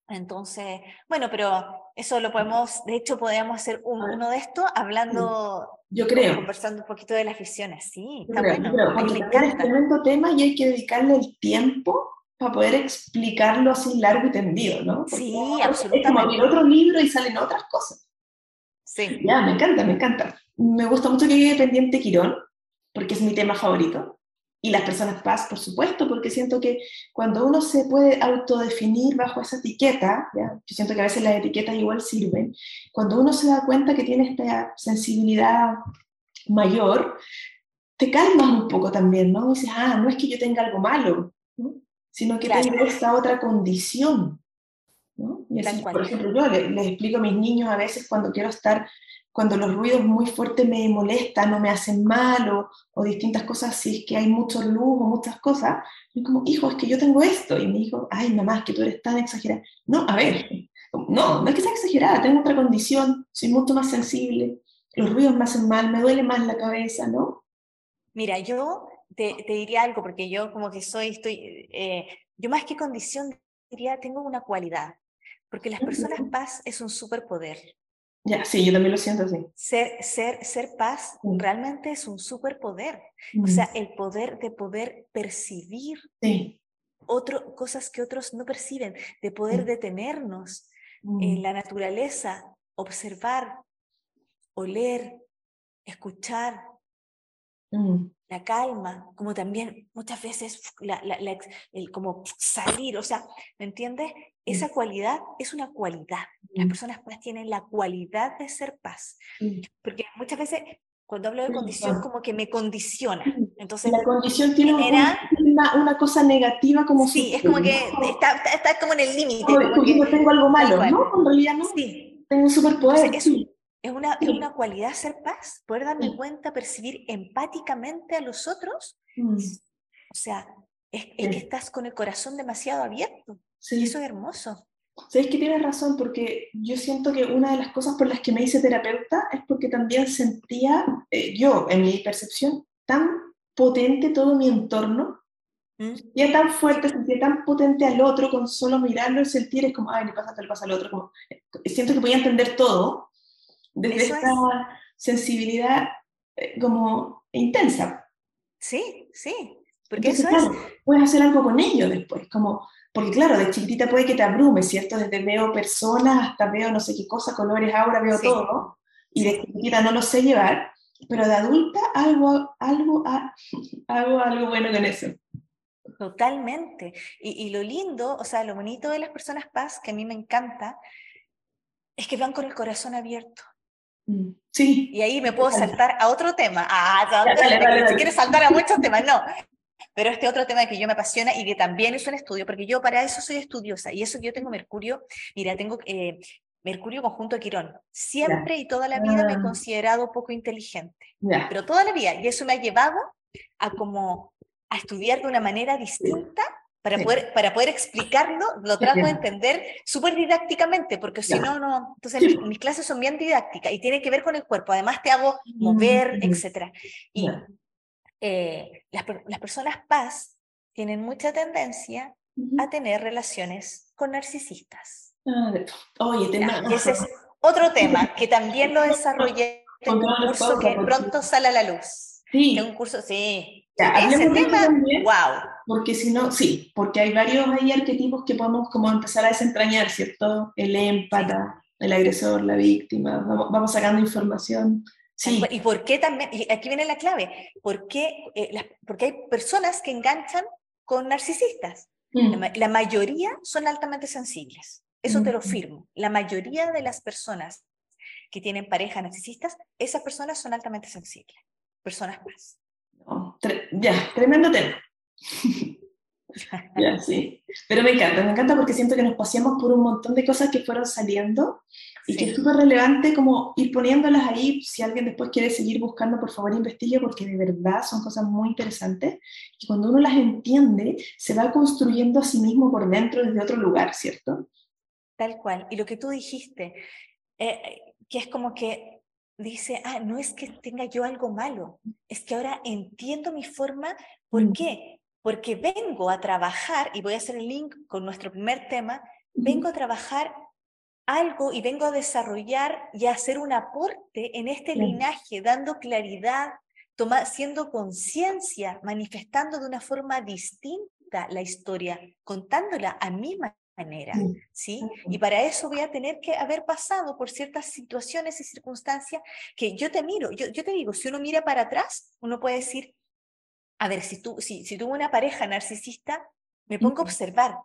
Entonces, bueno, pero eso lo podemos, de hecho podríamos hacer uno de estos hablando, yo creo, conversando un poquito de las visiones, sí, está bueno, me encanta. Es tremendo tema y hay que dedicarle el tiempo para poder explicarlo así largo y tendido, ¿no? sí, absolutamente. Es como abrir otro libro y salen otras cosas. Sí. Ya, me encanta, me encanta. Me gusta mucho que quede pendiente Quirón, porque es mi tema favorito y las personas paz, por supuesto, porque siento que cuando uno se puede autodefinir bajo esa etiqueta, ¿ya? yo siento que a veces las etiquetas igual sirven, cuando uno se da cuenta que tiene esta sensibilidad mayor, te calmas un poco también, ¿no? Y dices, ah, no es que yo tenga algo malo, sino que tengo esta otra condición. ¿no? Y así, por ejemplo, yo les, les explico a mis niños a veces cuando quiero estar cuando los ruidos muy fuertes me molestan o me hacen mal o, distintas cosas, si es que hay mucho luz o muchas cosas, yo como, hijo, es que yo tengo esto. Y me dijo, ay, mamá, es que tú eres tan exagerada. No, a ver, no, no es que sea exagerada, tengo otra condición, soy mucho más sensible, los ruidos me hacen mal, me duele más la cabeza, ¿no? Mira, yo te, diría algo, porque yo como que soy, estoy, eh, yo más que condición diría, tengo una cualidad, porque las personas paz es un superpoder. Ya, sí, yo también lo siento así. Ser, ser, ser paz realmente es un superpoder. O sea, el poder de poder percibir otro, cosas que otros no perciben, de poder detenernos en la naturaleza, observar, oler, escuchar, la calma, como también muchas veces la, el como salir, o sea, ¿me entiendes? Esa cualidad es una cualidad. Las personas paz tienen la cualidad de ser paz. Porque muchas veces cuando hablo de condición, como que me condiciona. Entonces, la condición tiene una, una, cosa negativa como Sí, es como que está, está, como en el límite. Como que yo tengo algo malo, ¿no? En realidad no. Sí. Tengo un superpoder. es, es una, es una cualidad ser paz, poder darme cuenta, percibir empáticamente a los otros. Mm. O sea, es, es, que estás con el corazón demasiado abierto. Sí. Y eso es hermoso. Sabes que tienes razón, porque yo siento que una de las cosas por las que me hice terapeuta es porque también sentía, eh, yo, en mi percepción, tan potente todo mi entorno, ¿Mm? sentía tan fuerte, sentía tan potente al otro con solo mirarlo y sentir, es como, ay, le pasa, le pasa al otro, como, eh, siento que podía entender todo, desde esta sensibilidad eh, como intensa. Sí, sí, porque eso es... Puedes hacer algo con ello después, como, porque claro, de chiquitita puede que te abrume, ¿cierto? Desde veo personas hasta veo no sé qué cosa, colores, ahora veo todo, y de chiquitita no lo sé llevar, pero de adulta algo, algo, hago algo bueno con eso. Totalmente. Y, y, lo lindo, o sea, lo bonito de las personas paz, que a mí me encanta, es que van con el corazón abierto. Mm, sí. Y ahí me puedo saltar a otro tema. Ah, si quieres saltar a muchos temas, no. Pero este otro tema que yo me apasiona y que también es un estudio, porque yo para eso soy estudiosa y eso que yo tengo Mercurio, mira, tengo eh, Mercurio conjunto a Quirón. Siempre y toda la vida me he considerado poco inteligente, pero toda la vida. Y eso me ha llevado a como a estudiar de una manera distinta para, poder, para poder explicarlo, lo trato de entender súper didácticamente, porque si no, no. Entonces, mis, clases son bien didácticas y tienen que ver con el cuerpo. Además, te hago mover, etc. Y eh, las, las, personas paz tienen mucha tendencia a tener relaciones con narcisistas. Ah, oye, tema. ese es otro tema que también lo desarrollé en un curso que pronto sale a la luz. Sí. un curso, sí, ese tema, wow. Porque si no, sí, porque hay varios ahí arquetipos que podemos como empezar a desentrañar, ¿cierto? El empata, el agresor, la víctima, vamos, sacando información. Sí. ¿Y por qué también? Y aquí viene la clave. ¿Por qué, eh, porque hay personas que enganchan con narcisistas. La, Mm. la mayoría son altamente sensibles. Eso te lo Mm. firmo. La mayoría de las personas que tienen parejas narcisistas, esas personas son altamente sensibles. Personas más. No, tre- ya, tremendo tema. Ya, sí. Pero me encanta, me encanta porque siento que nos paseamos por un montón de cosas que fueron saliendo y que es Sí, súper relevante como ir poniéndolas ahí. Si alguien después quiere seguir buscando, por favor investigue porque de verdad son cosas muy interesantes y cuando uno las entiende, se va construyendo a sí mismo por dentro desde otro lugar, ¿cierto? tal cual. Y lo que tú dijiste, eh, eh, que es como que dice, ah, no es que tenga yo algo malo, es que ahora entiendo mi forma. ¿Por Mm. qué? Porque vengo a trabajar, y voy a hacer el link con nuestro primer tema, vengo a trabajar algo y vengo a desarrollar y a hacer un aporte en este linaje, dando claridad, toma, haciendo conciencia, manifestando de una forma distinta la historia, contándola a mi manera. ¿sí? Y para eso voy a tener que haber pasado por ciertas situaciones y circunstancias que yo te miro, yo, yo te digo, si uno mira para atrás, uno puede decir, a ver, si, tú, si, si tuve una pareja narcisista, me pongo a observar,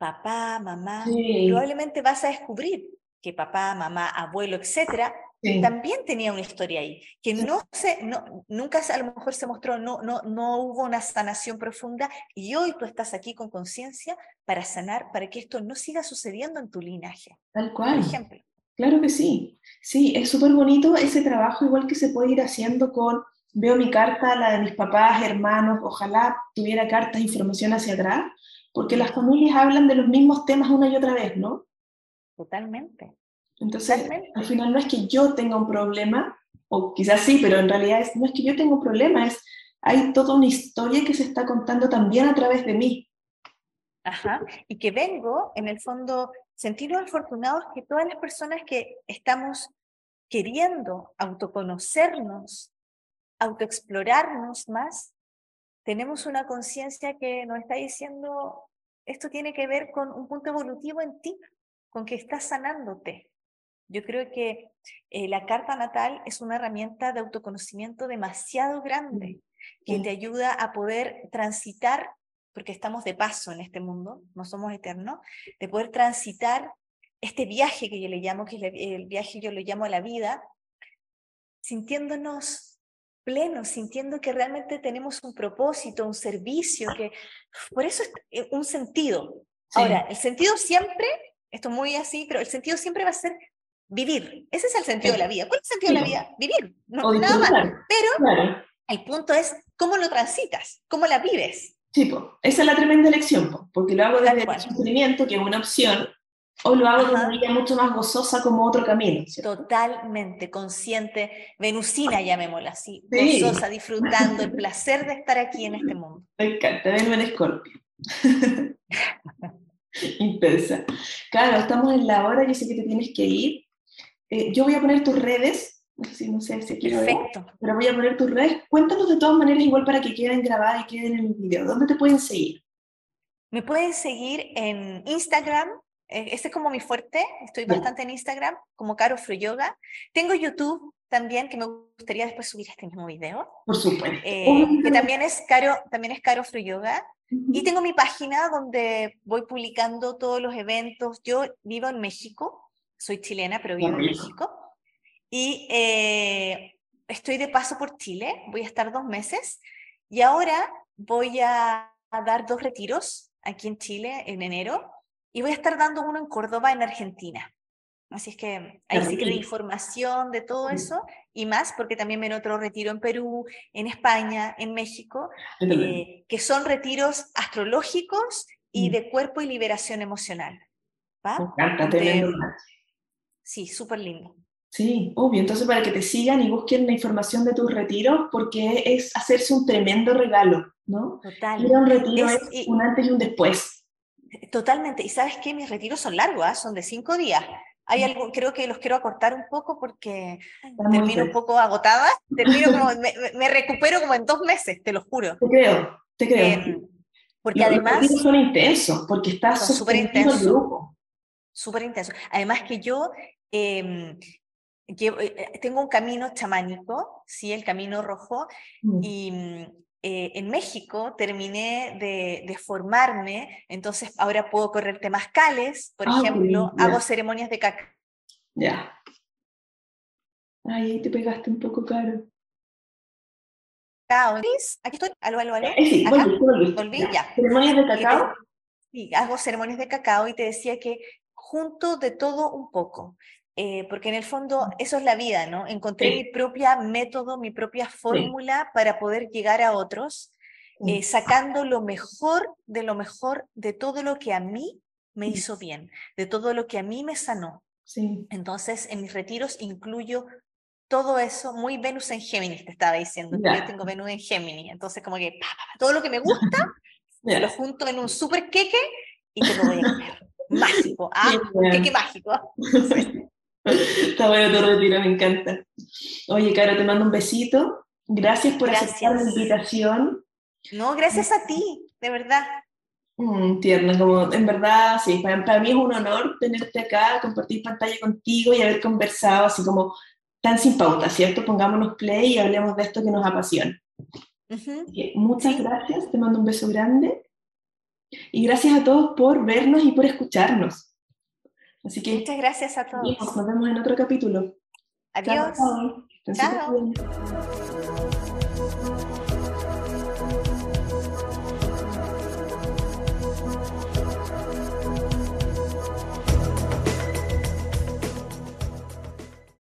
papá, mamá, Sí, probablemente vas a descubrir que papá, mamá, abuelo, etcétera, sí, también tenía una historia ahí, que no se, no, nunca a lo mejor se mostró, no, no, no hubo una sanación profunda y hoy tú estás aquí con conciencia para sanar, para que esto no siga sucediendo en tu linaje, tal por cual. ejemplo. Claro que sí. Sí, es súper bonito ese trabajo, igual que se puede ir haciendo con, veo mi carta, la de mis papás, hermanos, ojalá tuviera cartas, información hacia atrás, porque las familias hablan de los mismos temas una y otra vez, ¿no? Totalmente, Entonces, totalmente. al final no es que yo tenga un problema, o quizás sí, pero en realidad es, no es que yo tenga un problema, es, hay toda una historia que se está contando también a través de mí. Ajá. Y que vengo, en el fondo, sentirnos afortunados que todas las personas que estamos queriendo autoconocernos, autoexplorarnos más, tenemos una conciencia que nos está diciendo, esto tiene que ver con un punto evolutivo en ti, con que estás sanándote. Yo creo que eh, la carta natal es una herramienta de autoconocimiento demasiado grande que Sí. te ayuda a poder transitar, porque estamos de paso en este mundo, no somos eternos, de poder transitar este viaje que yo le llamo, que es el viaje yo lo llamo a la vida, sintiéndonos plenos, sintiendo que realmente tenemos un propósito, un servicio, que por eso es eh, un sentido. Sí. Ahora, el sentido siempre, esto es muy así, pero el sentido siempre va a ser vivir. Ese es el sentido de la vida. ¿Cuál es el sentido de la Sí. vida? Vivir, no, nada más. Pero Claro. el punto es cómo lo transitas, cómo la vives. Sí, po. esa es la tremenda elección, po, porque lo hago desde el sufrimiento, que es una opción, o lo hago de una manera mucho más gozosa como otro camino. ¿cierto? Totalmente consciente, venusina, llamémosla así, Sí. gozosa, disfrutando el placer de estar aquí en este mundo. Me encanta, verme en Escorpio. Intensa. Claro, estamos en la hora, yo sé que te tienes que ir. Eh, yo voy a poner tus redes, no sé, no sé si aquí Perfecto. pero voy a poner tus redes. Cuéntanos de todas maneras, igual para que queden grabadas y queden en el video. ¿Dónde te pueden seguir? Me pueden seguir en Instagram, ese es como mi fuerte, estoy bastante en Instagram, como Caro Yoga. Tengo YouTube también, que me gustaría después subir este mismo video, Por supuesto. eh, que también es Caro, también es Caro Yoga. Ujú. Y tengo mi página donde voy publicando todos los eventos. Yo vivo en México, soy chilena, pero vivo en. México. Y eh, estoy de paso por Chile, voy a estar dos meses. Y ahora voy a, a dar dos retiros aquí en Chile en enero. Y voy a estar dando uno en Córdoba, en Argentina. Así es que ahí sí que rico. información de todo Mm. eso y más, porque también viene otro retiro en Perú, en España, en México, eh, que son retiros astrológicos y Mm. de cuerpo y liberación emocional. Me ¿va? encanta, Donde- tremendo match. sí, súper lindo. Sí, obvio. Entonces, para que te sigan y busquen la información de tus retiros, porque es hacerse un tremendo regalo, ¿no? Total. Ir a un retiro Es- es, y- un antes y un después. Totalmente. Y sabes qué, mis retiros son largos, ¿ah? son de cinco días. Hay algo, creo que los quiero acortar un poco porque Está termino un intenso. poco agotada. Termino como, me, recupero como en dos meses, te lo juro. Te creo, te creo. Em, porque Los- los además, retiros son intensos, porque estás Son súper grupo. súper intenso. Además que yo em, llevo- eh, tengo un camino chamánico, sí, el camino rojo, Mm. y mm, eh, en México terminé de, formarme, entonces ahora puedo correr temazcales, por ah, ejemplo, hago ceremonias de cacao. Ya. Ay, ahí te pegaste un poco caro. Aquí estoy, aló, aló, aló. Eh, sí, Acá, volví, ya. ¿Ceremonias de cacao? Sí, hago ceremonias de cacao y te decía que junto de todo un poco. Eh, porque en el fondo eso es la vida, ¿no? Encontré mi propia método, mi propia fórmula para poder llegar a otros, eh, sacando lo mejor de lo mejor de todo lo que a mí me hizo bien, de todo lo que a mí me sanó. Sí. Entonces, en mis retiros incluyo todo eso, muy Venus en Géminis, te estaba diciendo, yo tengo Venus en Géminis, entonces como que todo lo que me gusta, lo junto en un super queque y te lo voy a comer. Mágico, ¿ah? Queque mágico. Está bueno tu retiro, me encanta. Oye, Caro, te mando un besito. Gracias por aceptar la invitación. No, gracias a ti, de verdad. Mm, tierna, como en verdad, sí, para, mí es un honor tenerte acá, compartir pantalla contigo y haber conversado así como tan sin pauta, ¿cierto? Pongámonos play y hablemos de esto que nos apasiona. muchas gracias, te mando un beso grande y gracias a todos por vernos y por escucharnos. Así que muchas gracias a todos. Nos vemos en otro capítulo. Adiós. chao.